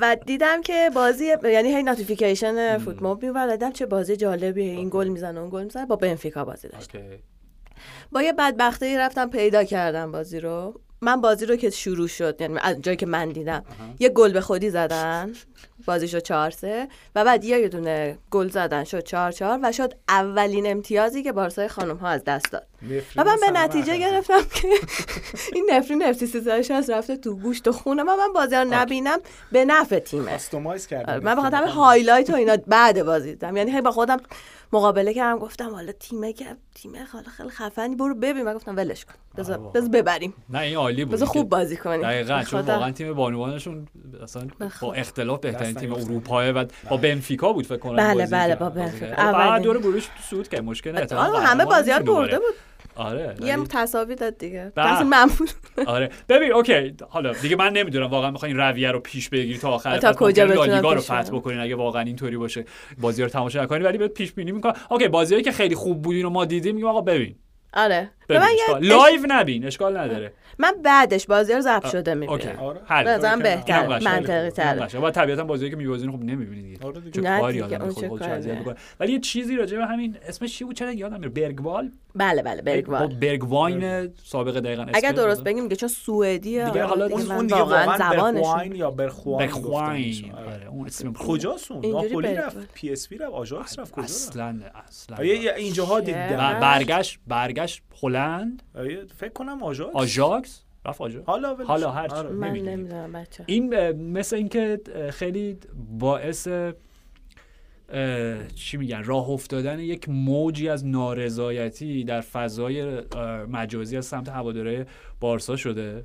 و دیدم که بازی یعنی هی notification فوت موب میومد دیدم چه بازی جالبیه. این گل می‌زنه اون گل می‌زنه. با بنفیکا بازی داشت okay. با یه بدبختی رفتم پیدا کردم بازی رو. من بازی رو که شروع شد یعنی از جایی که من دیدم یه گل به خودی زدن بازی شد چهار سه. و بعد یه دونه گل زدن شد چهار چهار و شد اولین امتیازی که بارسای خانم ها از دست داد. و من به این نتیجه گرفتم که این نفرین FC 360 رفته تو گوشت و خون من من بازی رو نبینم به نفع تیمه. آره، من بخاطر همین highlight و اینا بعد بازی دیدم. یعنی هی با خودم مقابله کردم گفتم حالا تیمه که تیمه حالا خیلی خفنی برو ببین من گفتم ولش کن بذار آره. ببریم نه این عالی بود بذار که- خوب بازی کنیم دقیقا چون واقعا تیم بانوانشون اصلا با. اختلاف بهترین تیم. اروپا و با بنفیکا بود فکر کنم بله، بله، با بنفیکا. اولین. دور گروهش سود که مشکل آره همه بازی برده. بود آره یه تصاوی داد دیگه. تقصیر من بود آره. ببین okay. حالا دیگه من نمی‌دونم واقعا می‌خواین رویه رو پیش بگیری تا آخر. تا. کجا لالیگا رو فتح. بکنین اگه واقعا اینطوری باشه. بازی رو تماشا نکنین ولی بهت پیش بینی می‌کنم. okay بازیایی که خیلی خوب بودین و ما دیدیم میگم آقا ببین. آره. اشکال- اش- live نبین اشکال نداره من بعدش بازی رو ضبط شده okay می‌بینم آره. اینم بهتر. منطقی قشنگه. و طبیعتا بازیایی که میبازین خب نمی‌بینید دیگه آره دیگه. چه کاری آدم خودش ولی یه چیزی راجع به همین اسمش چی بود چرا یادم میره برگوال بله بله برگوال برگواین سابق دقیقا اگر اسپرز درست. بگیم دیگه چون سوئدیه دیگه آره، حالا اون دیگه واقعا برخواین یا برخواین. آره. آره اون اسم کجاست اون ناپولی. رفت پی اس وی رفت آژاکس رفت کجا اصلا اصلا اینجاها؟ دیدم برگشت برگشت هلند. آره، فکر کنم آژاکس. آژاکس؟ رفت آژاکس. حالا ولش حالا. هر چی. آره. من. نمی‌دونم بچه این مثل اینکه خیلی باعث چی میگن راه افتادن یک موجی از نارضایتی در فضای مجازی از سمت هواداره بارسا شده.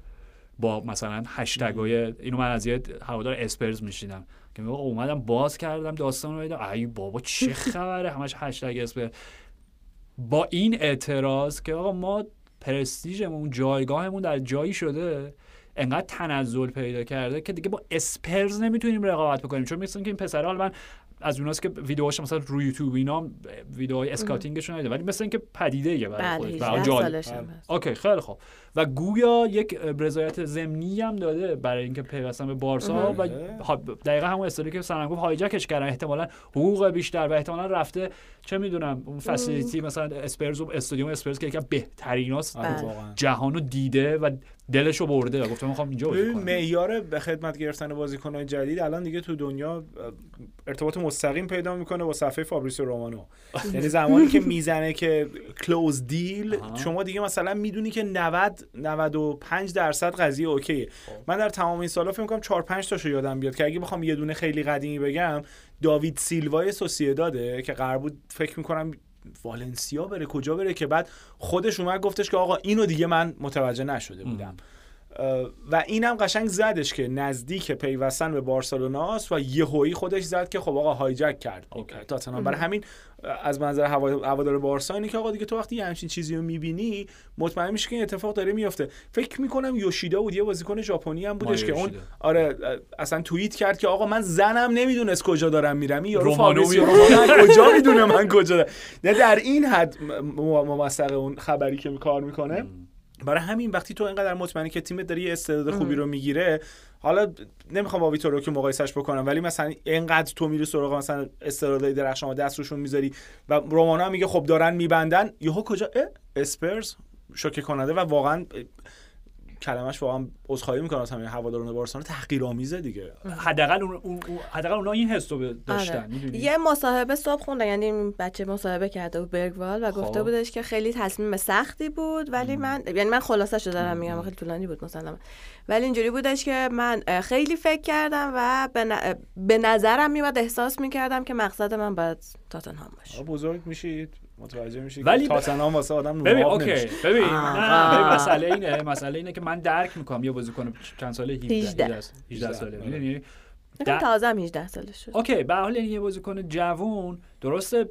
با مثلا هشتگ های اینو من از یه هوادار اسپرز میشیدم که اومدم باز کردم داستان رو دیدم. ای بابا چه خبره. همش هشتگ اسپرز. با این اعتراض که آقا ما پرستیژمون جایگاهمون در جایی شده انقدر تنزل پیدا کرده که دیگه با اسپرز نمی‌تونیم رقابت بکنیم. چون مثل که این پسره حالا من از اوناست که ویدیوهاش مثلا روی یوتیوب اینا ویدیوهای scouting شون ندیدم ولی مثل اینکه پدیده ایه برای خودش. و 18 جالب. سالش هم هست. okay خیلی خوب. و گویا یک رضایت ضمنی هم داده برای اینکه پیوستن به بارسا و دقیقا همون اصطلاحی که سنن گفت hijack ش کردن. احتمالا حقوق بیشتر و احتمالا رفته چه می‌دونم اون facility مثلا اسپرز و استادیوم اسپرز که یکی بهتریناست بله. جهانو دیده و دلشو برده و گفته می‌خوام اینجا بازی کنم. معیار به خدمت گرفتن بازیکن‌های جدید الان دیگه تو دنیا ارتباط مستقیم پیدا می‌کنه با صفحه فابریتزیو رومانو. یعنی زمانی که می‌زنه که closed deal. شما دیگه مثلا می‌دونی که 90 95 درصد قضیه okay ه. من در تمام این سالا فکر می‌کنم 4 5 تاشو یادم بیاد که اگه بخوام یه دونه خیلی قدیمی بگم داوید سیلوای سوسیداده که قرار بود فکر می‌کنم والنسیا بره کجا بره که بعد خودش اومد گفتش که آقا اینو دیگه من متوجه نشده بودم. اه، و اینم قشنگ زدش که نزدیک پیوستن به بارسلوناست و یهویی خودش زد که خب آقا هایجک کرد. تاتنهام برای همین از منظر هوا- هوادار بارسا اینه که آقا دیگه تو وقتی یه همچین چیزی رو می‌بینی مطمئن میشه که این اتفاق داره میفته فکر می‌کنم یوشیدا بود یه بازیکن ژاپنی هم بودش که اون. آره اصلا توییت کرد که آقا من زنم نمی‌دونست کجا دارم میرم. این یارو فابریزیو کجا می‌دونه من کجا دارم. نه در این حد م- م- ممسق اون خبری که کار می‌کنه. برای همین وقتی تو اینقدر مطمئنی که تیمت داره یه استعداد خوبی رو می‌گیره حالا نمی‌خوام با ویتورو که مقایسش بکنم ولی مثلا اینقدر تو میری سراغ مثلا استعدادهای درخشان و دست روشون می‌ذاری و رومانا هم میگه خب دارن میبندن یهو کجا؟ اسپرز شوکه کننده و واقعا کلمش واقعا عذرخواهی می‌کنم از همه هواداران بارسلونا. تحقیرآمیزه دیگه. حداقل اون اون- حداقل اونا این حس رو داشتن آره. یه مصاحبه صبح خوندن یعنی این بچه مصاحبه کرده بود برگوال و گفته خب. بودش که خیلی تصمیم سختی بود ولی من یعنی من خلاصش رو دارم میگم خیلی طولانی بود مثلا. ولی اینجوری بودش که من خیلی فکر کردم و به, ن- به نظرم میاد احساس می‌کردم که مقصد من باید تاتنهام باشه. بزرگ میشید. متوجه میشید ولی تاتنهام واسه آدم ببین اوکی. ببین آه. نه ببین مسئله اینه مسئله اینه که من درک می‌کنم. یه بازیکن چند ساله؟ 18 18. 18 18 ساله. می‌دونی؟ فکر در- تازه هم 18 سالش شد. اوکی به هر حال یه بازیکن جوون درسته؟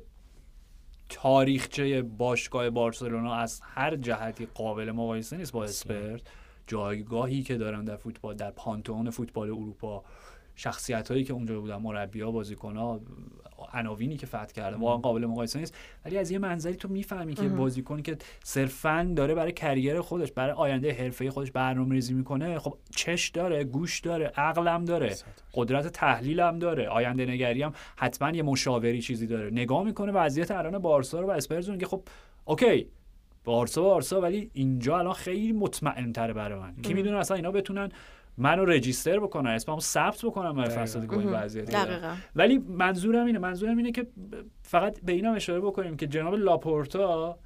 تاریخچه باشگاه بارسلونا از هر جهتی قابل مقایسه نیست با اسپرز جایگاهی که دارن در فوتبال در پانتئون فوتبال اروپا شخصیت هایی که اونجا بودن مربی ها بازیکن ها عناوینی که فتح کرده واقعا قابل مقایسه نیست. ولی از یه منظری تو می‌فهمی که بازیکنی که صرفا داره برای کریر خودش برای آینده حرفه خودش برنامه ریزی می‌کنه خب چش داره گوش داره عقلم داره قدرت تحلیل هم داره آینده نگری هم حتما یه مشاوری چیزی داره. نگاه می‌کنه وضعیت الان بارسا رو و اسپرز میگه خب اوکی بارسا بارسا ولی اینجا الان خیلی مطمئن تره برای من. کی می‌دونه اصلا اینا بتونن منو رجیستر بکنن اسممو ثبت بکنن برای دیگه این وضعیت دقیقا. ولی منظورم اینه منظورم اینه که فقط به اینم اشاره بکنیم که جناب لاپورتا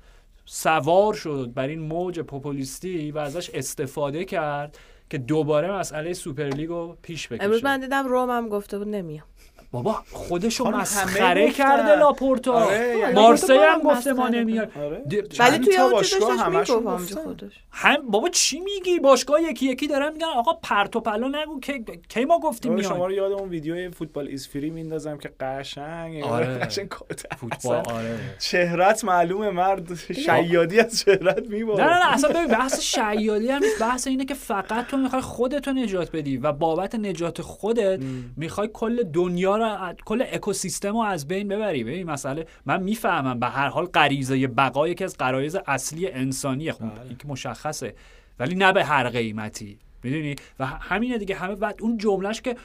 سوار شد بر این موج پوپولیستی و ازش استفاده کرد که دوباره مسئله سوپرلیگ رو پیش امروز بکشه من دیدم رم هم گفته بود نمیام. بابا خودشو مسخره. کرده لاپورتا. آره، مارسی هم گفته ما نمیاد آره. ولی توی باشگاه گفتن. خودش هم بابا چی میگی؟ باشگاه یکی یکی دارن میگن آقا پرت و پلا نگو کی کی ما گفتیم آره، میان شما رو یاد اون ویدیو فوتبال ایز فری میندازم که قشنگ. آره. قشنگ کات- فوتبال آره. چهرت معلومه مرد شیادی از چهرت میباره. نه نه نه اصلا ببین بحث شیادی هم نیست. بحث اینه که فقط تو می‌خوای خودتو نجات بدی و بابت نجات خودت می‌خوای کل دنیا رو کل اکوسیستم رو از بین ببری ببین مسئله من می‌فهمم به هر حال غریزه بقا یکی از غرایز اصلی انسانیه خب بله. این که مشخصه. ولی نه به هر قیمتی. می‌دونی؟ و همینه دیگه. همه بعد اون جملهش که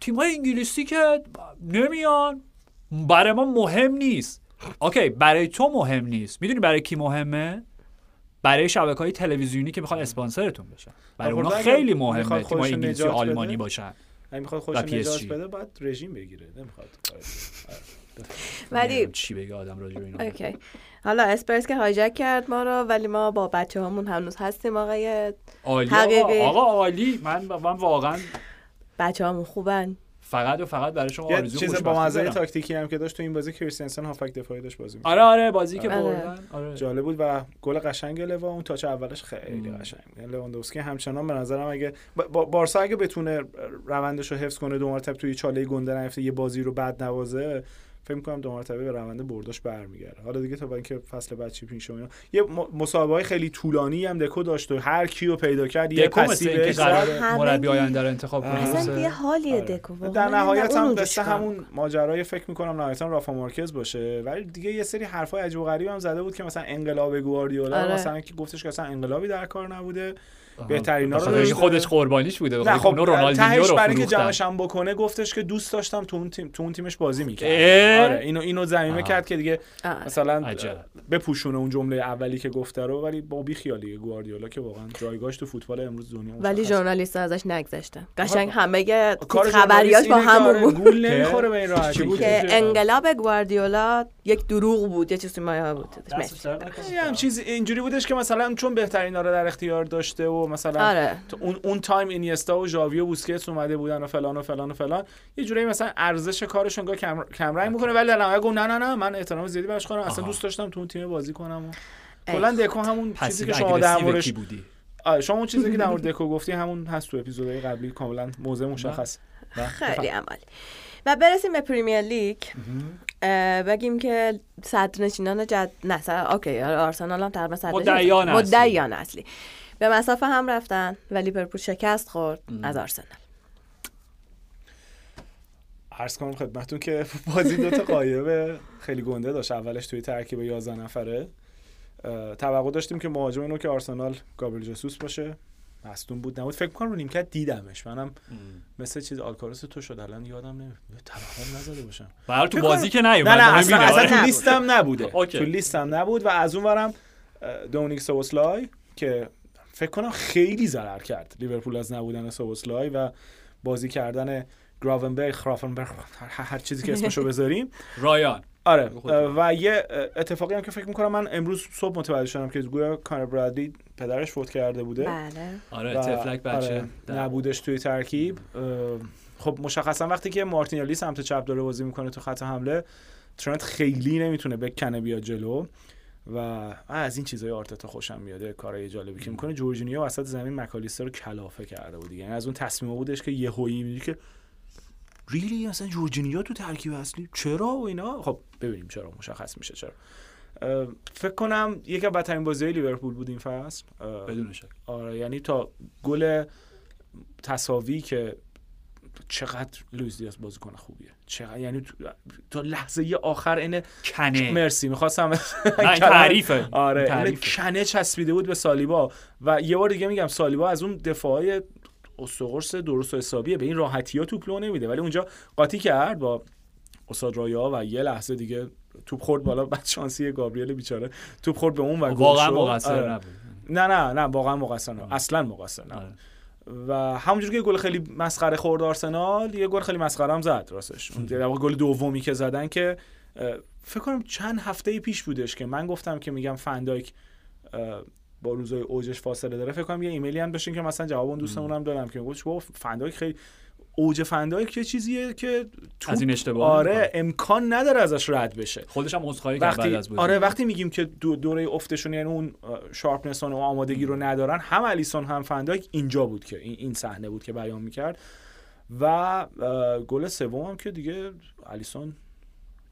تیمای انگلیسی که نمیان برای ما مهم نیست. Okay برای تو مهم نیست. می‌دونی برای کی مهمه؟ برای شبکه های تلویزیونی که می‌خوان اسپانسرتون بشن. برای اونا اگه خیلی مهمه تیمای انگلیسی آلمانی باشن. اگه می‌خواد خودش نجات. بده باید رژیم بگیره. نمی‌خواد ولی نمی‌دونم چی بگه آدم راجع به اینا؟ okay. حالا اسپرس که هایجک کرد ما رو ولی ما با بچه هامون هنوز هستیم آقای عالی؟ حقیقی. آقا, آقا عالی. من من واقعا بچه هامون خوبن. فقط و فقط برای شما آرزو چیز با مزه. تاکتیکی هم که داشت تو این بازی کریستنسن هافک دفاعی داشت بازی می‌کرد. آره آره بازی که آره. بردن آره جالب بود و گل قشنگ لوا اون تاچ اولش خیلی. قشنگ بود. یعنی لواندوفسکی همچنان به نظرم اگه با- با- بارسا اگه بتونه روندش رو حفظ کنه دو مرتبه توی چاله گنده نیفته یه بازی رو بعد نوازه فکر می‌کنم دو مرتبه به روند برداش برمیگرده حالا دیگه تا با اینکه فصل بعد چی پیش اینا یه مسابقه خیلی طولانی هم دکو داشت و هر کیو پیدا کرد یه پسی بهش. قرار مربی آینده رو انتخاب کنه. اصلا؟ یه حالیه آره. دکو در نهایت هم قصه. همون ماجرای فکر می‌کنم نهایتا رافا مارکز باشه ولی دیگه یه سری حرفای عجیب و غریب هم زده بود که مثلا انقلاب گواردیولا آره. مثلا که گفتش که اصلا انقلابی در کار نبوده. بهترینا رو. خودش قربانیش بوده نه خب که رونالدینیو رو برای اینکه فروختن جمعش هم بکنه گفتش که دوست داشتم تو اون تیم تو اون تیمش بازی می‌کرد؟ آره اینو اینو زمینه. کرد که دیگه. مثلا. بپوشونه اون جمله اولی که گفته رو ولی با بی خیالی گواردیولا که واقعا جایگاهش تو فوتبال امروز دنیا ولی مشخصه. ژورنالیست ازش نگذشتن قشنگ همه خبریاش با که همون آره، بود گول نمی‌خوره به این راحتی؟ که انقلاب گواردیولا یک دروغ بود یه چیزی مایه بود. یه هم چیز اینجوری بودش که مثلا چون بهترینا رو در اختیار داشته و مثلا آره. تو اون اون time اینیستا و ژاوی و بوسکتس اومده بودن و فلان و فلان و فلان. یه جوری مثلا ارزش کارش انگار کم کم رنگ می‌کنه. ولی در نهایت گفت نه نه نه من احترام زیادی براش قائلم اصلا. دوست داشتم تو اون تیم بازی کنم و کلا دکو همون چیزی که شما در موردش بودی. آره شما اون چیزی که در مورد دکو گفتی همون هست تو اپیزودهای قبلی. کاملا موضوع مشخص. خیلی عمالی. و برسیم به پریمیر لیگ. بگیم که صدرنشینان جد نه. okay آره، آرسنال هم تقریبا صدرنشین مدعیان اصلی. به مصاف هم رفتن و لیورپول شکست خورد از آرسنال. عرض کنم خدمتتون که بازی دو تا غایب خیلی گنده داشت. اولش توی ترکیب 11 نفره. توقع داشتیم که مهاجم اینوک آرسنال گابریل جسوس باشه. مصدوم بود. نبود. فکر کنم رو نیمکت دیدمش. منم مثل چیز الکساندر تو شد. الان یادم نمیاد توهم نزده باشم. برای تو بازی که نیومد نه نه اصلا. اصلا. تو. لیستم نبوده. اوکی. تو لیستم نبود و از اون ورم دونیک سوبوسلای که فکر کنم خیلی ضرر کرد لیورپول از نبودن سوبوسلای و بازی کردن گراونبرگ خرافنبرگ هر چیزی که اسمشو بذاریم. رایان. آره. و یه اتفاقی هم که فکر می‌کنم من امروز صبح متوجه شدم که گویا کانر برادلی پدرش فوت کرده بوده. بله. آره تفلک بچه. آره، نبودش توی ترکیب. خب مشخصا وقتی که مارتینلی سمت چپ داره بازی می‌کنه تو خط حمله ترنت خیلی نمی‌تونه بکنه بیاد جلو. و از این چیزای آرتتا خوشم میاده کارهای جالبی که می‌کنه. جورجینیو وسط زمین مکالیستر رو کلافه کرده بود دیگه. یعنی از اون تصمیم بودش که یهویی میگه که ریلی مثلا جورجینیو تو ترکیب اصلی؟ چرا و اینا؟ خب ببینیم چرا مشخص میشه چرا. فکر کنم یکی از بدترین بازی‌های لیورپول بود این فصل. بدون شک. آره یعنی تا گل تساوی که چقدر لوئیس دیاز بازیکن خوبیه. چقدر یعنی تو- تا لحظه آخر اینه کنه. مرسی می‌خواستم تعریفه. آره این تعریفه. کنه چسبیده بود به سالیبا. و یه بار دیگه میگم سالیبا از اون دفاعای استقرس درست و حسابیه. به این راحتی ها توپ لو نمیده. ولی اونجا قاطی کرد با استاد رایا و یه لحظه دیگه توپ خورد بالا. بعد شانسی گابریل بیچاره توپ خورد به اون و گل واقعا. مقصر آره. نه نه نه واقعا مقصر نه اصلا مقصر نه آره. و همونجوری که گل خیلی مسخره خورد آرسنال یه گل خیلی مسخره هم زد راستش. اون گل دومی که زدن که فکر کنم چند هفته پیش بودش که من گفتم که میگم فندایک با روزای اوجش فاصله داره. فکر کنم یه ایمیلی هم داشتین که مثلا جواب اون دوستمون هم دادم که گفت بابا فندایک خیلی اوج فندایک یه چیزیه که توپ از این اشتباه آره می‌کنه. امکان نداره ازش رد بشه. خودش هم عذرخواهی کرد بعد وقتی از بازی. آره وقتی میگیم که دو دوره افتشون یعنی اون sharpness و آمادگی رو ندارن هم الیسون هم فندایک اینجا بود که این صحنه بود که بیان می‌کرد. و گل سوم هم که دیگه الیسون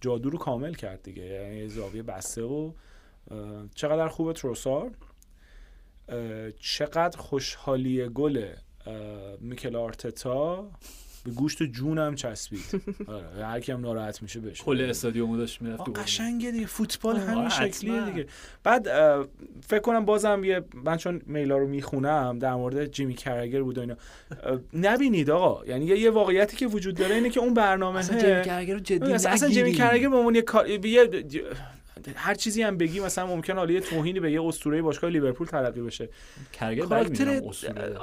جادو رو کامل کرد دیگه یعنی زاویه بسته و چقدر خوبه تروسار. چقدر خوشحالی گل میکل آرتتا به گوشت جونم چسبید. آره هر کی هم ناراحت میشه بشه کل استادیومو داشت می‌رفت قشنگه دیگه فوتبال همین. شکلیه دیگه. بعد فکر کنم بازم یه من چون میلا رو می‌خونم در مورد جیمی کرگر بود و اینا نبینید آقا. یعنی یه, یه واقعیتی که وجود داره اینه که اون برنامه اصلا جیمی کرگر رو جدی اصلا, اصلا جیمی. کرگر به عنوان یه کار یه- هر چیزی هم بگی مثلا ممکن حالا یه توهینی به یه اسطوره باشگاه لیورپول تلقی بشه. کرگر کاراکتر اصوله.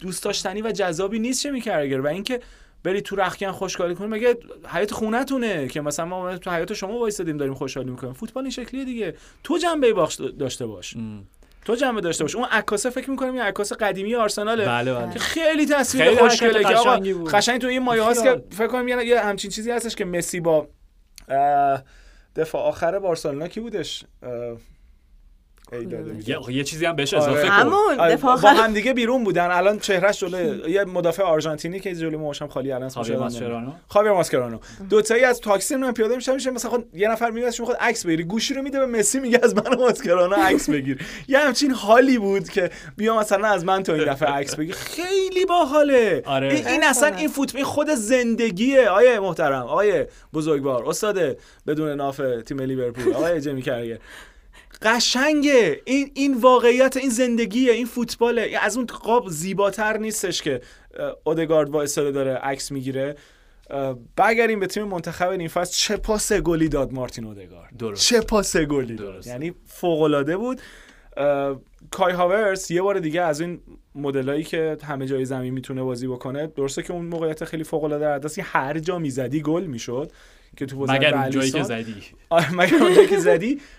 دوست داشتنی و جذابی نیست چه میکرگر و اینکه برید تو رخکن خوشحالی کنید مگه حیات خونتونه که مثلا ما تو حیات شما وایسادیم داریم خوشحالی می‌کنیم؟ فوتبال این شکلیه دیگه. تو جنبه باخت داشته باش. ام. تو جنبه داشته باش. اون عکاسه فکر می‌کنم یه عکاس قدیمی آرسناله. بله بله. که خیلی تصویر خوشگله که آقا قشنگی بود. قشنگ تو این مایه هاست که فکر کنم یه, همچین چیزی هستش که مسی با دفاع آخر بارسلونا کی بودش اه، ای داده بیداد. یه, یه چیزی هم بهش آره. اضافه کن. همون آره، دفاع با هم دیگه بیرون بودن. الان چهرهش جلوی یه مدافع آرژانتینی که جلوی موهاشم خالی الان خاویر نمیاد. خاویر ماسکرانو. دو تایی از تاکسی من پیاده میشم میشه مثلا خود یه نفر میاد می‌خواد عکس بگیری. گوشی رو میده به مسی میگه از من ماسکرانو عکس بگیر. یه همچین حالی بود که بیا مثلا از من تو این دفعه عکس بگیر. خیلی باحاله. آره. این, این اصلا این فوتبال خود زندگیه. آیه محترم آیه بزرگوار. استاد بدون ناف تیم لیورپول. آقای جمی کرگر. قشنگه. این این واقعیت این زندگیه این فوتباله. از اون قاب زیباتر نیستش که اودگارد وایساده داره عکس می‌گیره. برگردیم به تیم منتخب این فصل چه پاس گلی داد مارتین اودگارد. درست. چه پاس گلی داد. درست. یعنی فوق العاده بود کای هاورس یه بار دیگه از این مدلایی که همه جای زمین می‌تونه بازی بکنه درسته که اون موقعیت خیلی فوق العاده دست هر جا می‌زدی گل می‌شد که تو مگر اون جایی که. زدی. آره مگر اونجایی که زدی.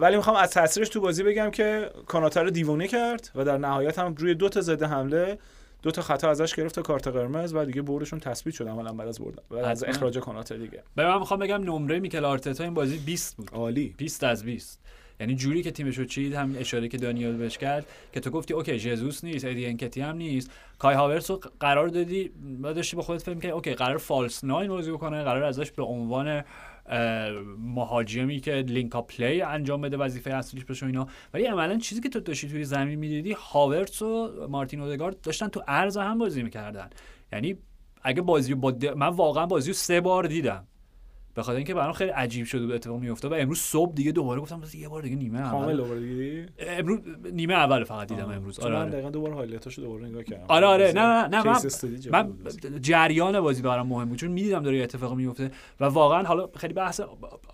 ولی می‌خوام از تاثیرش تو بازی بگم که کوناته رو دیوونه کرد و در نهایت هم روی دو تا ضد حمله دو تا خطا ازش گرفت تا کارت قرمز و دیگه بردشون تثبیت شد عملا بعد از بردن بعد از. اخراج کوناته دیگه. به من می‌خوام بگم نمره میکل آرتتا این بازی 20 بود. عالی. 20 از 20 یعنی جوری که تیمش رو چید هم اشاره که دانیال بهش کرد که تو گفتی اوکی ژزوس نیست ادی انکتیا هم نیست. کای هاورتس رو قرار دادی و داشتی با خودت فکر که okay قرار false nine بازی بکنه قرار ازش به عنوان مهاجمی که link play انجام بده وظیفه اصلیش بشه اینا. ولی عملا چیزی که تو داشتی توی زمین می‌دیدی هاورتس و مارتین اودگارد داشتن تو عرض هم بازی می‌کردن. یعنی اگه بازی با من واقعا بازی رو سه بار دیدم. به خاطر اینکه برام خیلی عجیب شده بود اتفاق میافتاد و امروز صبح دیگه دوباره گفتم بذار یه بار دیگه نیمه کامل اول دوباره دیدی؟ امروز نیمه اول فقط دیدم امروز. چون آره من آره دقیقا دوباره highlight اشو دوباره نگاه کردم. آره آره. نه نه نه من, من. جریان بازی برام مهم بود چون می‌دیدم داره یه اتفاقی میفته و واقعا حالا خیلی بحث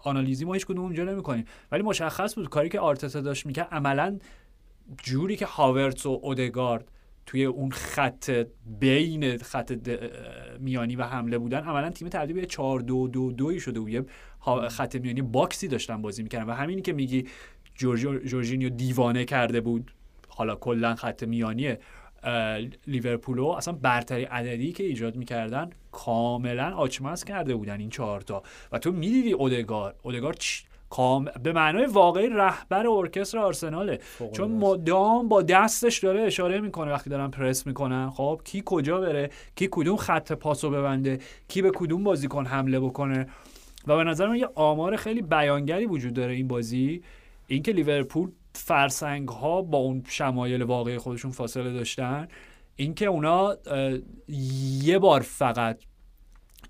آنالیزی ما هیچ کدوم اونجا نمی‌کنیم. ولی مشخص بود کاری که آرتتا داشت می‌کرد عملا جوری که هاورتس و اودگارد توی اون خط بین خط میانی و حمله بودن عملا تیم تبدیل به 4 2 2 2 شده بود. یه خط میانی box ی داشتن بازی می‌کردن و همینی که میگی جورجینیو دیوانه کرده بود. حالا کلا خط میانی لیورپولو اصلا برتری عددی که ایجاد می‌کردن کاملا آچمز کرده بودن این چهارتا و تو می‌دیدی اودگارد اودگارد کام... به معنای واقعی رهبر ارکستر آرسناله. چون مدام با دستش داره اشاره می‌کنه وقتی دارن پرس می‌کنن. خب کی کجا بره؟ کی کدوم خط پاسو ببنده؟ کی به کدوم بازیکن حمله بکنه؟ و به نظر من یه آمار خیلی بیانگری وجود داره این بازی. اینکه لیورپول فرسنگ ها با اون شمایل واقعی خودشون فاصله داشتن. اینکه اونا یه بار فقط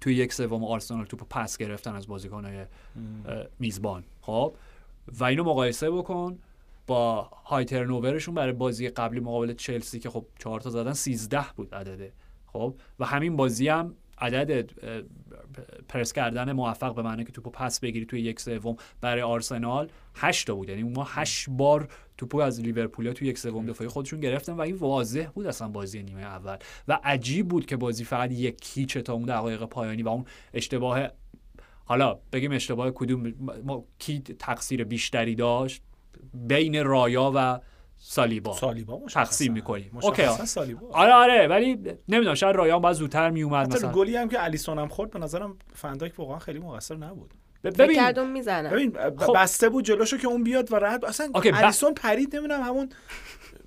توی یک سوم آرسنال توپ پس گرفتن از بازیکنهای میزبان. خب؟ و اینو مقایسه بکن با های ترنوورشون برای بازی قبلی مقابل چلسی که خب چهار تا زدن 13 بود عدده. خب؟ و همین بازی هم عدد پرس کردن موفق به معنی که توپو پس بگیری توی یک سوم برای آرسنال 8 تا بود. یعنی ما 8 بار توپو از لیورپول توی یک سوم دفاعی خودشون گرفتن و این واضح بود اصلا بازی نیمه اول. و عجیب بود که بازی فقط یک هیچ تا اون دقایق پایانی و اون اشتباه حالا بگیم اشتباه کدوم ما کی تقصیر بیشتری داشت؟ بین رایا و سالیبا. سالیبا تقسیم می‌کنیم. اوکی. سالیبا. آره آره ولی نمی‌دونم شاید رایان باید زودتر میومد مثلا. گلی هم که الیسون هم خورد به نظرم فنداک واقعا خیلی مقصر نبود. ببین کردم می‌زنم. ببین خب. بسته بود جلوشو که اون بیاد و راحت اصلا اوکی، ب- الیسون پرید نمی‌دونم همون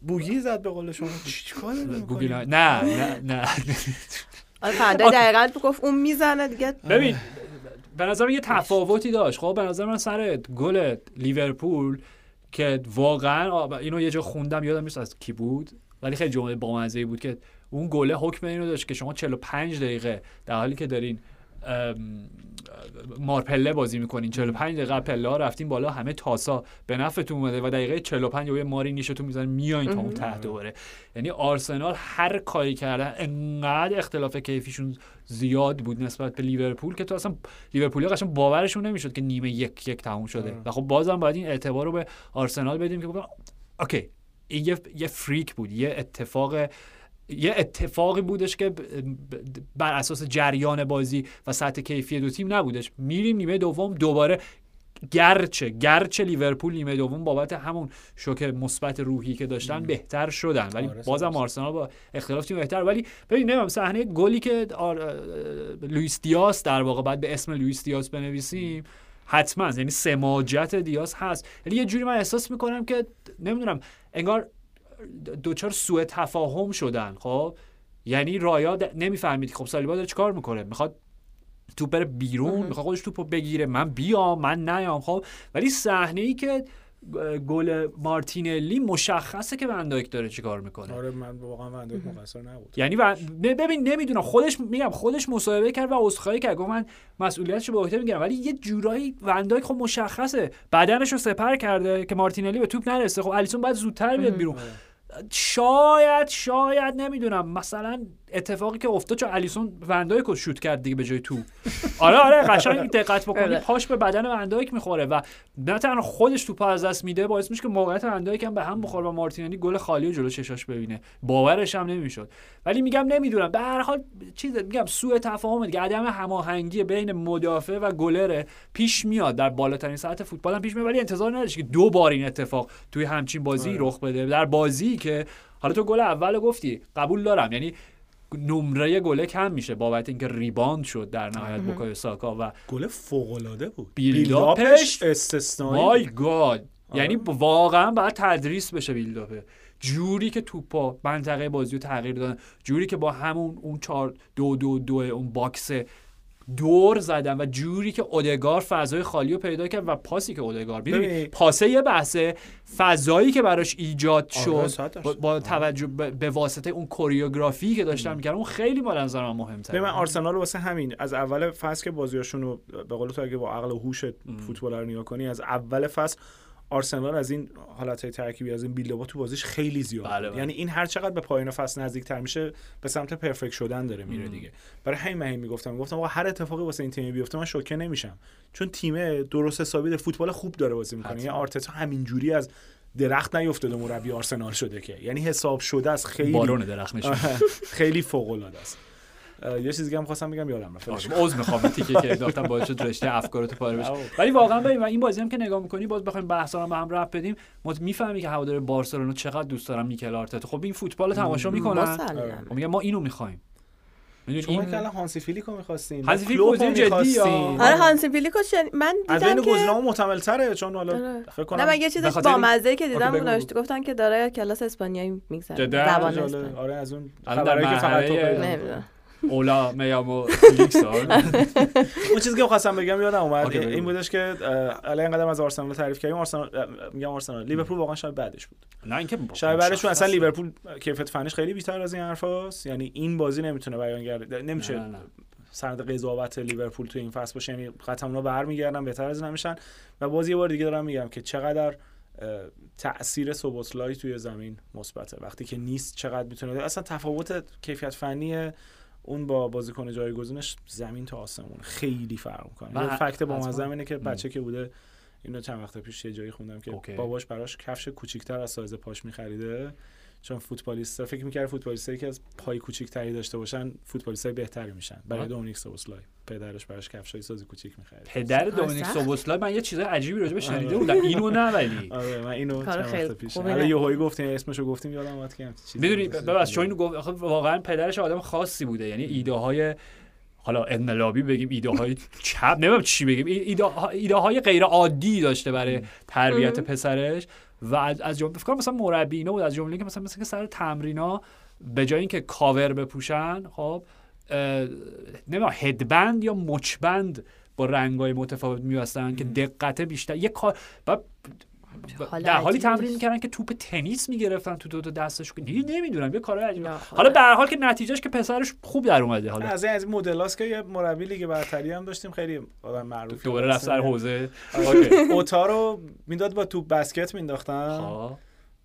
بوگی زد به قول شما. چی- چیکار می‌کنی؟ نه نه نه آره فنده دقیقا گفت اون می‌زنه دیگه. ببین به نظر من یه تفاوتی داشت. خب به نظر من سر گل لیورپول که واقعا اینو یه جا خوندم یادم نیست از کی بود ولی خیلی جمله بامزه بود که اون گله حکم اینو داشت که شما 45 دقیقه در حالی که دارین مارپله بازی می‌کنین. 45 دقیقه پله ها رفتین بالا همه تاسا به نفعتون اومده و دقیقه 45 یه ماری نیشتون می‌زنن میایین تا اون ته دوباره یعنی آرسنال هر کاری کردن انقدر اختلاف کیفیشون زیاد بود نسبت به لیورپول که تو اصلا لیورپولی قشنگ باورشون نمی‌شد که نیمه یک یک تموم شده. و خب بازم باید این اعتبار رو به آرسنال بدیم که okay این یه, یه freak بود یه اتفاق یه اتفاقی بودش که بر اساس جریان بازی و سطح کیفی دو تیم نبودش. میریم نیمه دوم دوباره گرچه گرچه لیورپول نیمه دوم بابت همون شوک مثبت روحی که داشتن بهتر شدن. ولی آره، بازم آرسنال با اختلاف تیم بهتر. ولی ببین نمی‌دونم صحنه گلی که آر... لوئیس دیاس در واقع بعد به اسم لوئیس دیاس بنویسیم حتما یعنی سماجت دیاس هست. یعنی یه جوری من احساس می‌کنم که نمی‌دونم انگار دچار سوء تفاهم شدن خب؟ یعنی رایا د- نمی‌فهمید که خب سالیبا داره چیکار می‌کنه؟ می‌خواد توپ بره بیرون می‌خواد خودش توپو بگیره. من بیام من نیام خب؟ ولی صحنه ای که گل مارتینلی مشخصه که فندایک داره چیکار می‌کنه. آره من واقعا فندایک مقصر نبود یعنی و... ببین نمی‌دونم. خودش میگم خودش مصاحبه کرد و عذرخواهی کرد. گفت من مسئولیتشو به عهده می‌گیرم. ولی یه جورایی وندایک خب مشخصه. بدنش رو سپر کرده که مارتینلی به توپ نرسه. خب الیسون باید زودتر بیاد بیرون. شاید شاید نمی‌دونم. مثلا اتفاقی که افتاد چون الیسون وندایک رو شوت کرد دیگه به جای تو. آره آره قشنگ دقت بکنی. آره. پاش به بدن وندایک می‌خوره و نه تنها خودش توپ از دست میده باعث میشه که موقعیت وندایک هم به هم بخوره و مارتینلی گل خالی رو جلو چشاش ببینه. باورش هم نمی‌شد. ولی میگم نمی‌دونم. به هر حال چیز میگم سوء تفاهم دیگه عدم هماهنگی بین مدافع و گلر پیش میاد. در بالاترین سطح فوتبال هم پیش میاد. ولی انتظار نداشت که دو بار این اتفاق توی همچین بازی آره. رخ بده. در بازی که حالا تو گل اول گفتی قبول دارم. یعنی نمره گله کم میشه بابت اینکه rebound شد در نهایت بوکایو ساکا و گل فوق العاده بود build-up ش استثنایی my. God آره. یعنی واقعا باید تدریس بشه build-up ه جوری که توپا منطقه بازی رو تغییر دادن جوری که با همون اون چهار دو دو دو اون box دور زدن و جوری که اودگارد فضای خالی رو پیدا کرد و پاسی که اودگارد. ببین. پاسه یه بحثه. فضایی که براش ایجاد آره، شد. با, با توجه به به واسطه اون کوریوگرافی که داشتن می‌کردن اون خیلی با نظر من مهمتره من آرسنال واسه همین از اول فصل که بازیاشون رو به قول تو اگه با عقل و هوش فوتبال رو نگاه کنی از اول فصل آرسنال از این حالت ترکیبی از این بیلداپا تو بازیش خیلی زیاد بله،. بله. یعنی این هر چقدر به پایان فصل نزدیکتر میشه به سمت پرفکت شدن داره میره دیگه. برای همین من می‌گفتم گفتم آقا هر اتفاقی واسه این تیم بیفته من شوکه نمیشم. چون تیم درست حسابی داره فوتبال خوب داره بازی می‌کنه. یعنی آرتتا همینجوری از درخت نیفتاده مربی آرسنال شده که. یعنی حساب شده از خیلی بارون درخت میشه. آره، خیلی فوق العاده است. یه چیزی که هم خواستم بگم یادم رفت. کن. عذر می‌خوام تیکه که انداختم باعث شد رشته افکارتو پاره بشه. ولی واقعا ببین و این بازی هم که نگاه می‌کنی باز بخوایم بحثا رو به هم رفت بدیم ما می‌فهمی که هوادار بارسلونا چقدر دوست دارن میکل آرتتا. خب این فوتبال رو تماشا می‌کنن. مسلم خب ما اینو می‌خوایم. می‌دونی؟ شما که این الان هانسی فیلیکو می‌خواستین هانسی فیلیک کلوپو گزینه جدی. آره هانسی فیلیکو شن... من از دیدم بین که گزینه‌ها محتمل تره چون حالا آره. فکر کنم نه من یه خاطر با مزه که دیدم آره،. داشت گفتن که داره کلاس اسپانیایی میگذره؟ زبان آره از اون خبرایی که فقط تو اولا میامو فلیکس ها. اون چیزی که خواستم بگم یادم اومد بگو. این بودش که الان اینقدر از آرسنال تعریف کردیم آرسنال میگم آرسنال لیورپول واقعا شاید بعدش بود نه اینکه شاید بعدش اصلا. لیورپول کیفیت فنیش خیلی بیشتر از این حرفاست یعنی این بازی نمی‌تونه بیانگر نمیشه. سند قضاوت لیورپول تو این فصل باشه یعنی قطعا اونا برمیگردن بهتر از نمیشن و باز یه بار دیگه دارم میگم که چقدر تاثیر سوبوسلای توی زمین مثبته وقتی که نیست چقدر می‌تونه اصلا تفاوت کیفیت فنی اون با بازیکن جایگزینش زمین تا آسمون خیلی فرق می‌کنه من یه fact با حتما. اینه که بچه که بوده اینو چند وقت پیش یه جایی خوندم که okay. باباش براش کفش کوچیکتر از سایز پاش میخریده چون فوتبالیست فکر می‌کرد فوتبالیستایی که از پای کوچیک‌تری داشته باشن فوتبالیستای بهتری میشن برای. دومینیک سوبوسلای پدرش براش کفشای سایز کوچیک می‌خرید پدر دومینیک. سوبوسلای من یه چیز عجیبی راجع به شنیده آره. بودم اینو نه ولی آره من اینو چند پیش حالا. یهویی گفتیم اسمشو گفتیم یادم اومد که چیزی می‌دونی. ببخش چون اینو گفت آخه واقعا پدرش آدم خاصی بوده یعنی ایده های حالا انقلابی بگیم ایده های چپ نمی‌دونم چی بگیم ای- ایده, ایده های غیر عادی داشته برای تربیت. پسرش و از از جمله فکر کنم مثلا مربی اینا بود از جمله که مثلا مثلا که سر تمرینا به جای اینکه کاور بپوشن خب نمی‌دونم هدبند یا مچبند با رنگای متفاوت میبستن که دقت بیشتر یه کار و در حالی تمرین. می‌کردن که توپ تنیس می‌گرفتن تو دو تا دستش نمی‌دونم یه کارهای عجیبی یا حالا خدا. به هر حال که نتیجهش که پسرش خوب در اومده حالا از این از این مدلاست که یه مربی لیگ برتری هم داشتیم خیلی آدم معروفی دوباره رفت سر حوزه okay. اوتا رو می‌داد با توپ بسکت مینداختن خب.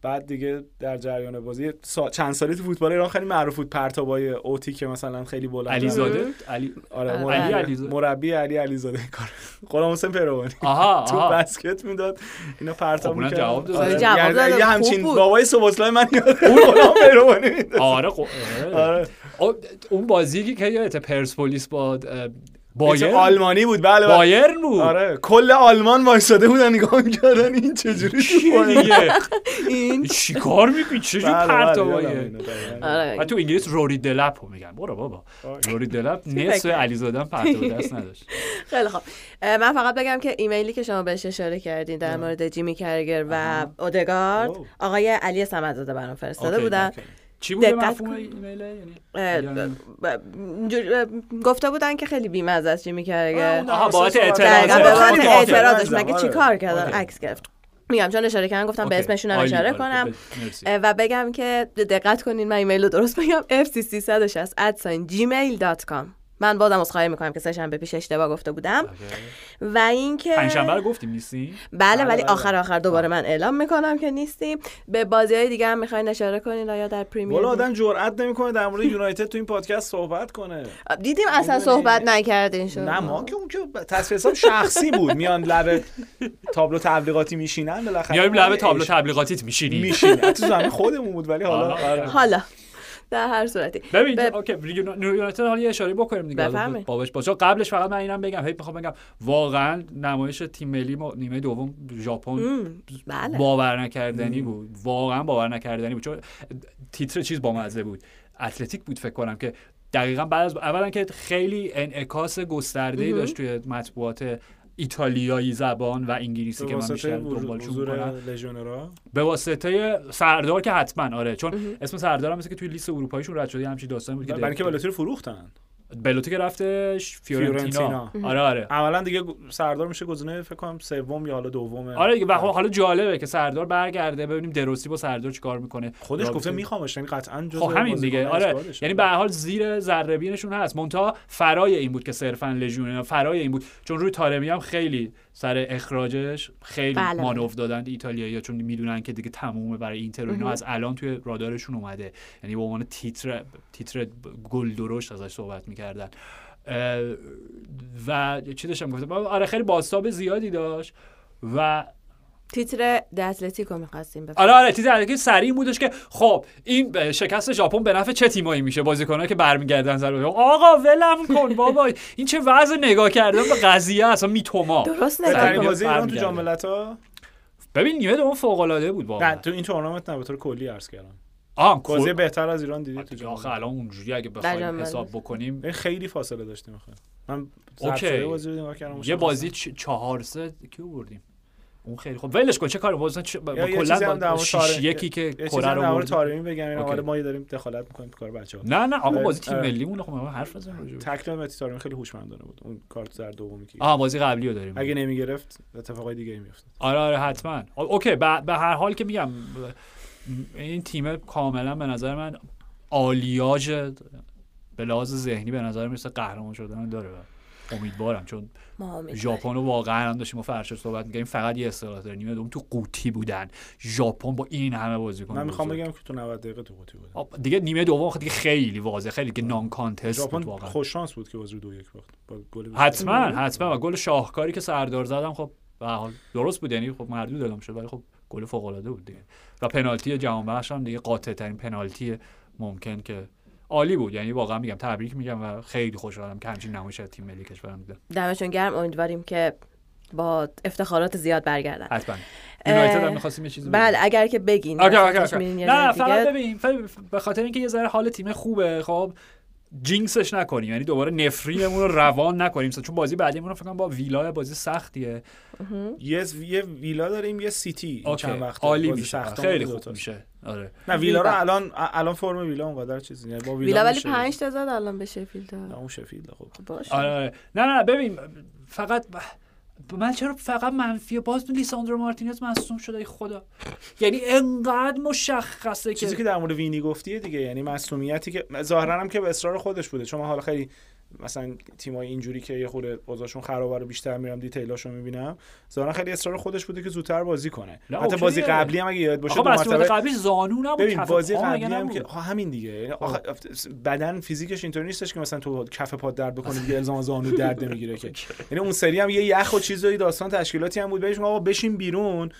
بعد دیگه در جریان بازی سا... چند سالی تو فوتبال ایران خیلی معروف بود پرتابای اوتی که مثلا خیلی بلند علیزاده علی آره علی مربی علیزاده. مربی علی علیزاده کار غلام حسین پیروانی آها تو بسکت می‌داد اینا پرتاب خب اونم می‌کردن. جواب داد. آره. جواب یعنی داد. یه همچین. بابای سوبوسلای من یاد غلام پیروانی می‌داد. آره خب آره. آره آه، اون بازی که یادت پرسپولیس با بایر؟ آلمانی بود بله بله. بایرن بود؟ آره. کل آلمان وایساده بودن نگاه می‌کردن این چجوری تو؟ دیگه این؟ چیکار می‌کنی؟ چجوری بله، بله، پرتابایه دقیقاً. آره و تو انگلیس روری دلپ رو میگن. برو بابا. آره. روری دلپ نصف علیزاده هم پرتاب دست نداشت. خیلی خوب. من فقط بگم که ایمیلی که شما بهش اشاره کردین در مورد جیمی کرگر و. اودگارد. آقای علی صمدزاده برام فرستاده بودن. چی بوده دقت مفهوم. ایمیل یعنی اه، یعنی- اه، گفته بودن که خیلی بیمزه است جیمی کرگر آها، بابت اعتراض. اعتراضش مگه آره. چی کار کردن. عکس گرفت میگم چون اشاره کردن گفتم به. اسمشون هم اشاره. کنم و بگم که دقت کنین من ایمیل رو درست بگم fc360 gmail.com من بازم عذرخواهی می‌کنم که سه شنبه پیش اشتباه گفته بودم okay. و اینکه پنجشنبه رو گفتیم نیستی بله بله، ولی بله. آخر آخر دوباره من اعلام می‌کنم که نیستیم به بازی های دیگه هم می‌خواین اشاره کنین آیا در پریمیر والا لیگ؟ آدم جرئت نمی‌کنه در مورد یونایتد تو این پادکست صحبت کنه دیدیم اصلا؟ صحبت نکردین شما نه ما که اون که تصفیه حساب شخصی بود میان لب تابلو تبلیغاتی میشینن بالاخره میایم ما لب یه تابلو تبلیغاتیت میشینی میشینه تو زمین خودمون بود ولی حالا. آره. حالا در هر صورتی. ببین به- اوکی یونایتد یونایتد حالا یه اشاره بکنیم دیگه. بابش باشه قبلش فقط من اینم بگم هی می‌خوام بگم واقعا نمایش تیم ملی ما نیمه دوم ژاپن بله. باور نکردنی بود. واقعا باور نکردنی بود. چون تیتر چیز بامزه بود. اتلتیک بود فکر کنم که دقیقا بعد از اولا که خیلی انعکاس گسترده. داشت توی مطبوعات ایتالیایی زبان و انگلیسی که من بیشتر وجود- دنبالشون می‌کنم به واسطه سردار که حتما آره چون اسم سردار هم مثل که توی لیست اروپاییشون رد شده همچین داستانی بود که برای اینکه فروختن. بلوتی که رفتش فیورنتینا. فیورنتینا. آره آره. اولا دیگه سردار میشه گزینه فکر کنم سوم یا حالا دومه آره دیگه و خب حالا جالبه که سردار برگرده ببینیم دروسی با سردار چیکار می‌کنه. خودش گفته میخوامش یعنی قطعا جزو خب همین دیگه. آره. یعنی به هر حال زیر ذره بینشون هست. مونتا فرای این بود که صرفا لژیونر فرای این بود. چون روی تارمی هم خیلی سر اخراجش خیلی بله، بله. مانور دادن ایتالیایی‌ها چون می‌دونن که دیگه تمومه برای اینتر و اینا. از الان توی رادارشون اومده. یعنی به عنوان تیتر تیتر گل درشت ازش صحبت می‌کردن. و چی داشتم گفتم؟ آره خیلی باستاب زیادی داشت. و تیتر د اتلتیکو می‌خواستیم آره آره چیزی که سریع بودش که خب این به شکست ژاپن به نفع چه تیمایی میشه؟ بازیکنایی که برمیگردن سر آقا ولم کن بابا. این چه وضع نگاه کردن به قضیه اصلا میتوما. درست نگاه تو. جام ملت‌ها ببین نیمه دوم فوق العاده بود نه واقعا تو این تورنمنت نه به طور کلی عرض کردم. آه بازی کل بهتر از ایران دیدی تو جام آخه الان اونجوری اگه در بخوایم جام حساب. بکنیم. خیلی فاصله داشتیم آخه. من اوکی. بازی رو نگاه کردم یه. بازی چ- چهار سه کیو بردیم؟ اون خیلی خب ولش کن چه کاری؟ بازن چ... با یه کلا با شیش یکی که یه کره رو مورد. تارمی بگم این اوکی. حالا ما داریم دخالت می‌کنیم تو کار بچه‌ها. نه نه آقا بازی تیم. ملیمون خب حرف بزن راجع تکل متی تارمی خیلی هوشمندانه بود. اون کارت در دومی که آه بازی قبلی رو داریم. اگه نمی‌گرفت اتفاقای دیگه ای میافتاد. آره آره حتما. او- okay به به هر حال که میگم این تیم کاملا به نظر من آلیاژ به لحاظ ذهنی به نظر مثل قهرمان شدن داره. امیدوارم چون. ژاپن رو واقعا هم داشتیم و فرشاد صحبت می‌کردیم فقط یه اصطلاح داره نیمه دوم تو قوطی بودن. ژاپن با این همه بازیکن من می‌خوام. بگم که تو 90 دقیقه تو قوطی بود آه، دیگه نیمه دوم خیلی خیلی واضح خیلی که no contest بود ژاپن واقعا. خوش شانس بود که بازی رو دو یک باخت. با گل حتما حتما. و گل شاهکاری که سردار زدم خب به هر حال درست بود یعنی خب مردود اعلام شد ولی خب گل فوق العاده بود دیگه. و پنالتی جهان بخش هم دیگه قاطع ترین پنالتی ممکن که عالی بود. یعنی واقعا میگم تبریک میگم و خیلی خوشحالم که همچین نمایش تیم ملی کشورم دیدم. دمشون گرم. امیدواریم که با افتخارات زیاد برگردن. حتما. یونایتد هم می‌خواستیم یه چیزی بله اگر که بگین. okay okay نه فقط. ببین به خاطر اینکه یه ذره حال تیم خوبه خب جینکسش نکنیم. یعنی دوباره نفرینمون رو روان نکنیم. چون بازی بعدیمون رو فکر کنم با ویلا بازی سختیه. یه یه ویلا داریم یه سیتی چند وقت عالی بازی میشه. سخت خیلی خوب. میشه. آره. نه ویلا رو. الان الان فرم ویلا اونقدر چیزی نه با ویلا, ولی میشه. 5 تا زد الان به شفیلد نه اون شفیلد خب. باشه. آره آره. نه نه ببین فقط من چرا فقط منفیه باز لیساندرو مارتینز مصدوم شده خدا. یعنی انقدر مشخصه چیزی که در مورد وینی گفتیه دیگه یعنی مسئولیتی که ظاهرا هم که به اصرار خودش بوده. چون من حالا خیلی مثلا تیمای اینجوری که یه خورده اوضاعشون خرابه رو بیشتر میرم دیتیلاشو می‌بینم. ظاهرا خیلی اصرار خودش بوده که زودتر بازی کنه. نه، حتی. بازی قبلی هم اگه یاد باشه دو مرتبه قبلی زانو نبود ببین کف بازی قبلی هم؟ که همین دیگه. یعنی آخه بدن فیزیکش اینطوری نیستش که مثلا تو کف پا درد بکنی دیگه الزام زانو درد نمی‌گیره که. یعنی اون سری هم یه یخ و چیزایی داستان تشکیلاتی هم بود. بهش آقا بشین بیرون.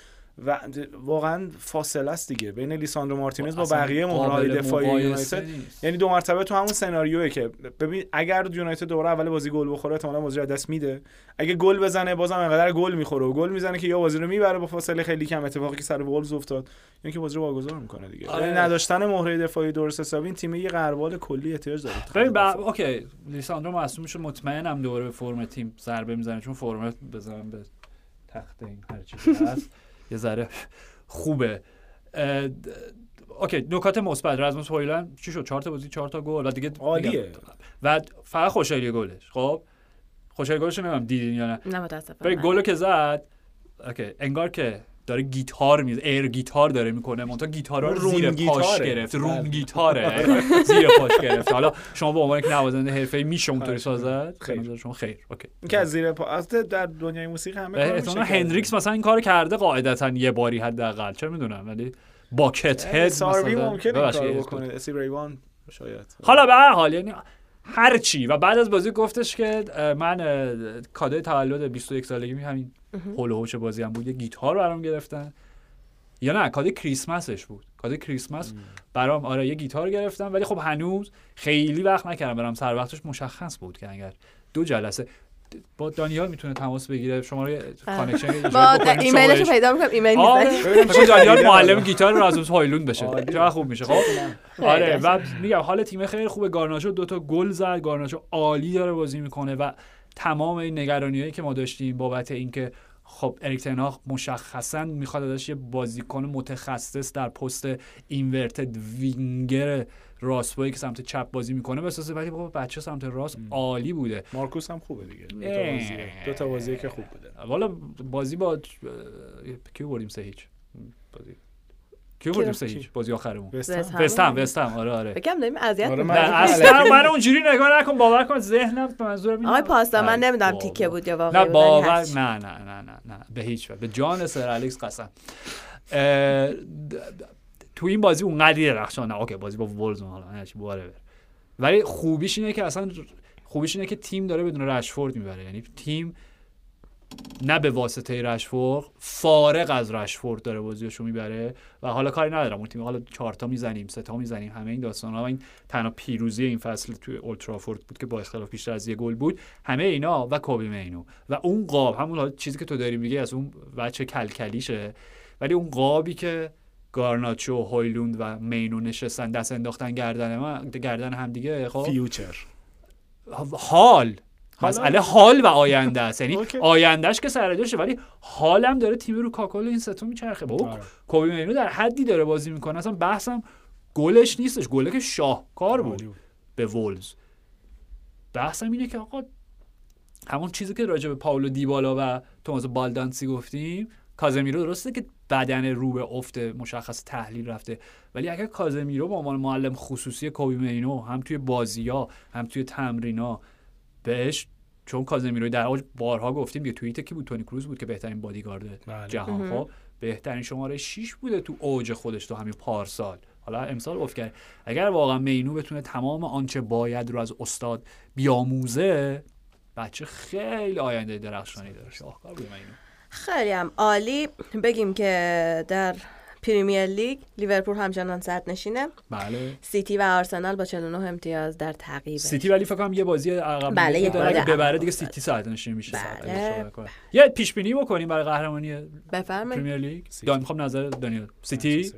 و واقعا فاصله است دیگه. بین لیساندرو مارتینز با بقیه مهره‌های دفاعی یونایتد. یعنی دو مرتبه تو همون سناریوه که ببین اگر یونایتد دوباره اول بازی گل بخوره احتمالاً بازی رو دست میده. اگه گل بزنه بازم انقدر گل می‌خوره و گل می‌زنه که یا بازی رو می‌بره با فاصله خیلی کم. اتفاقی که سر وولز افتاد یا که بازی رو واگذار می‌کنه دیگه. آره. یعنی نداشتن مهره دفاعی درست حسابی این تیم یه غربال کلی احتیاج داره. ببین با... okay لیساندرو مصدوم شد مطمئنم دوباره به فرم تیم ضربه می‌زنه چون فرم بزنم به تخته این هر چیزی هست. یه ذره خوبه. okay نکات مثبت. رزموس هویلند چی شد؟ چهار تا بازی چهار تا گل. و دیگه عالیه. و فقط خوشحالی گلش. خب؟ خوشحالی گلش نمی‌دونم دیدین یا نه. نه متاسفم ببین گلو که زد okay انگار که داره گیتار میز air guitar داره می‌کنه منتها گیتارا رو زیر پاش. گرفت. روم بله. گیتاره. زیر پاش گرفت. حالا شما به عنوان یک نوازنده حرفه‌ای میشه اونطوری ساز زد؟ خیر. نظر شما خیر. okay. این که از زیر پا در دنیای موسیقی همه کار میشه کرد. هندریکس مثلا این کار کرده قاعدتا یه باری حداقل. چه می‌دونم؟ ولی باکت هد مثلا ممکنه کارو یه- بکنه. اسی ریوان شاید. حالا به هر حال یعنی هر چی. و بعد از بازی گفتش که من کادوی تولد 21 سالگی می همین هول هوش بازی هم بود. یه گیتار برام گرفتن. یا نه کادوی کریسمسش بود. کادوی کریسمس برام آره یه گیتار گرفتم ولی خب هنوز خیلی وقت نکردم. برام سر وقتش مشخص بود که اگر دو جلسه با دانیال می‌تونه تماس بگیره. شما رو connection با ایمیلش. پیدا می‌کنم. ایمیل کنم دانیال معلم. گیتار رازموس هویلوند بشه. عالی. چقدر خوب میشه. خب؟ آره و. میگم حال تیم خیلی خوبه. گارناچو دوتا گل زد. گارناچو عالی داره بازی می‌کنه و تمام این نگرانیایی که ما داشتیم بابت اینکه خب اریک مشخصا می‌خواد ازش یه بازیکن متخصص در پست inverted winger راست که سمت چپ بازی می‌کنه بسازه ولی بابا بچه سمت راست عالی بوده مارکوس هم خوبه دیگه دو تا. بازیه دو تا بازیه که خوب بوده والا بازی با کیو بردیم سه هیچ بازی کیو بردیم سه کی؟ هیچ بازی آخرمون وست وست هم. هم. وستهم وستهم آره آره فکرم داریم اذیت آره،. من- اصلا من اونجوری نگاه نکن باور کن ذهنم به منظورم اینه. آقای پاستا من نمی‌دونم. تیکه بود یا واقعی نه باور. نه نه نه نه نه به هیچ وجه به جان سر الکس قسم تو این بازی اونقدی درخشان نه. اوکی بازی با وولز حالا باره ولی خوبیش اینه که اصلا خوبیش اینه که تیم داره بدون رشفورد می‌بره. یعنی تیم نه به واسطه رشفورد فارغ از رشفورد داره بازیشو می‌بره و حالا کاری ندارم. اون تیم حالا چهار تا می‌زنیم سه تا می‌زنیم همه این داستان ها. این تنها پیروزی این فصل توی اولترافورد بود که با اختلاف بیشتر از یه گل بود. همه اینا و کوبی مینو. و اون قاب همون چیزی که تو داری میگی از اون بچه کلکلیشه ولی اون قابی که گارناچو هویلوند و مینو نشستن دست انداختن گردن من گردن هم دیگه خب؟ future. حال. مسئله حال و آینده است. یعنی. آیندهش که سر جاشه ولی حالم داره تیم رو کاکل این سه‌تا میچرخه. بابا آره. کوبی مینو در حدی داره بازی می‌کنه. اصلا بحثم گلش نیستش. گله که شاهکار بود. به وولز. بحثم اینه که آقا همون چیزی که راجع به پاولو دیبالا و توماس بالدانسی گفتیم کازمیرو درسته که بدن رو به افت مشخص تحلیل رفته. ولی اگر کازمیرو به عنوان معلم خصوصی کوبی مینو هم توی بازی‌ها هم توی تمرینا بهش چون کازمیرو در اوج بارها گفتیم یه توییت کی بود؟ تونی کروز بود که بهترین بادیگارد بله. جهان خب بهترین شماره 6 بوده تو اوج خودش تو همین پارسال. حالا امسال افت کرد. اگر واقعا مینو بتونه تمام آنچه باید رو از استاد بیاموزه بچه خیلی آینده درخشانی داره. شاهکار بود مینو. خیلی هم عالی. بگیم که در پریمیر لیگ لیورپول همچنان صد نشینه. بله. سیتی و آرسنال با 49 امتیاز در تعقیب سیتی ولی فکر کنم یه بازی عقب بله، یک داره. ببره دیگه. سیتی ساعت نشین میشه بله. کنه. یه پیش بینی بکنیم برای قهرمانی بفرمایید. پریمیر لیگ. دان می‌خوام نظر دانیال سیتی.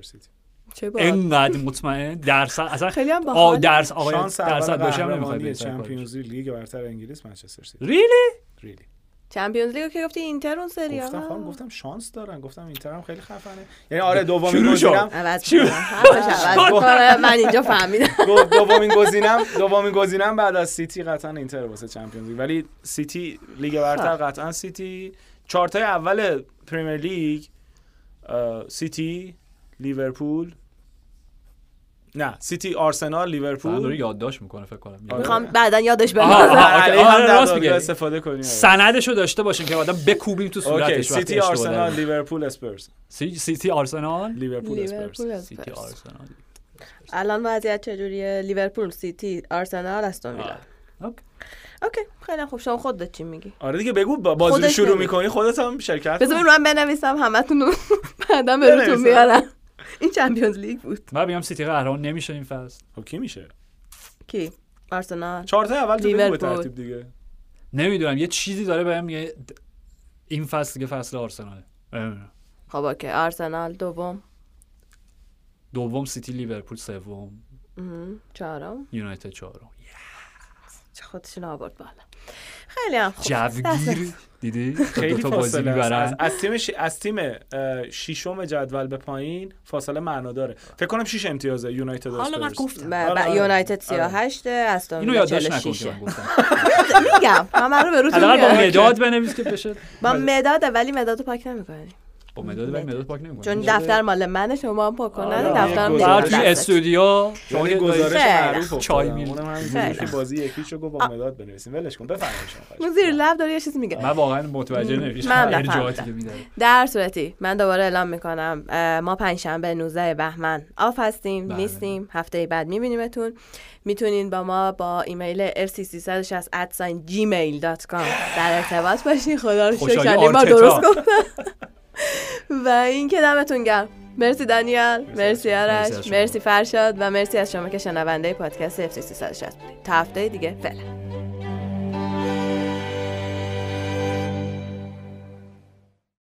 انقدر مطمئن. درصد اصلا خیلی هم آ باحال درس آقای درصد قهرمانی بری چمپیونز لیگ برتر انگلیس منچستر سیتی. really really Champions League و که گفتی اینتر اون سری گفتم خانم گفتم شانس دارن. گفتم اینتر هم خیلی خفنه. یعنی آره دومین. گزینم. من اینجا فهمیدم. دومین گزینم دومین گزینم بعد از سیتی قطعا اینتر واسه Champions League. ولی سیتی لیگ برتر قطعا سیتی چارتای اول پریمیر لیگ سیتی لیورپول نه سیتی آرسنال فقط داره لیورپول یادداشت می‌کنه فکر کنم آره. می‌خوام بعدا یادش آره، میگه. استفاده کنیم سندشو داشته باشین که آدم بکوبیم تو صورتش سیتی آرسنال. لیورپول اسپرز سی- سیتی آرسنال لیورپول اسپرز لیورپول سیتی اسپرز. آرسنال الان وضعیت چجوریه لیورپول سیتی آرسنال استون ویلا. okay. خیلی خوب شما خودت چی میگی آره دیگه بگو با- بازی شروع. می‌کنی خودت هم شرکت بذار. من بنویسم همتون رو بعدا به روتون بنویسم. میارم این Champions League بود. من بگم سیتی قهرمان نمیشه این فصل. خب کی میشه؟ کی؟ آرسنال. چارت اول تو. ترتیب دیگه. نمی‌دونم یه چیزی داره بهم میگه این فصل دیگه فصل آرسناله. خب okay آرسنال دوم. دوم سیتی لیورپول سوم. چهارم. یونایتد چهارم. چه خودشون آورد بالا. خیلی هم خوب. جوگیر. دیدی؟ خیلی دو تا بازی فاصله است. از, می‌برن. از تیم ش... از تیم ششم جدول به پایین فاصله معنا داره. فکر کنم 6 امتیازه یونایتد حالا من. گفتم آره،. یونایتد 38 استون اینو یادداشت نکن که 46 من گفتم. میگم همه رو به حداقل با مداد بنویس که بشه. با مداده ولی مداد رو پاک نمی‌کنی. با مداد ولی مداد پاک نمی‌کنی چون دفتر مال منه شما هم پاک کنن آره،. توی نمی‌کنه استودیو شما گزارش معروف. چای. میل. خوب. بازی یکیشو گفت با مداد بنویسیم ولش کن بفرمایید شما اون زیر لب داره یه چیزی میگه من واقعا متوجه نمیشم من ارجاعاتی. که میداره در صورتی من دوباره اعلام می‌کنم ما پنجشنبه 19 بهمن off هستیم بله. نیستیم هفته بعد میبینیمتون می‌تونین با ما با ایمیل FC 360 در ارتباط باشین خدا رو شکر آرتتا. درست گفتم و این که دمتون گرم. مرسی دانیال مرسی آرش مرسی فرشاد و مرسی از شما که شنونده پادکست FC 360 بودید تا هفته دیگه فعلا.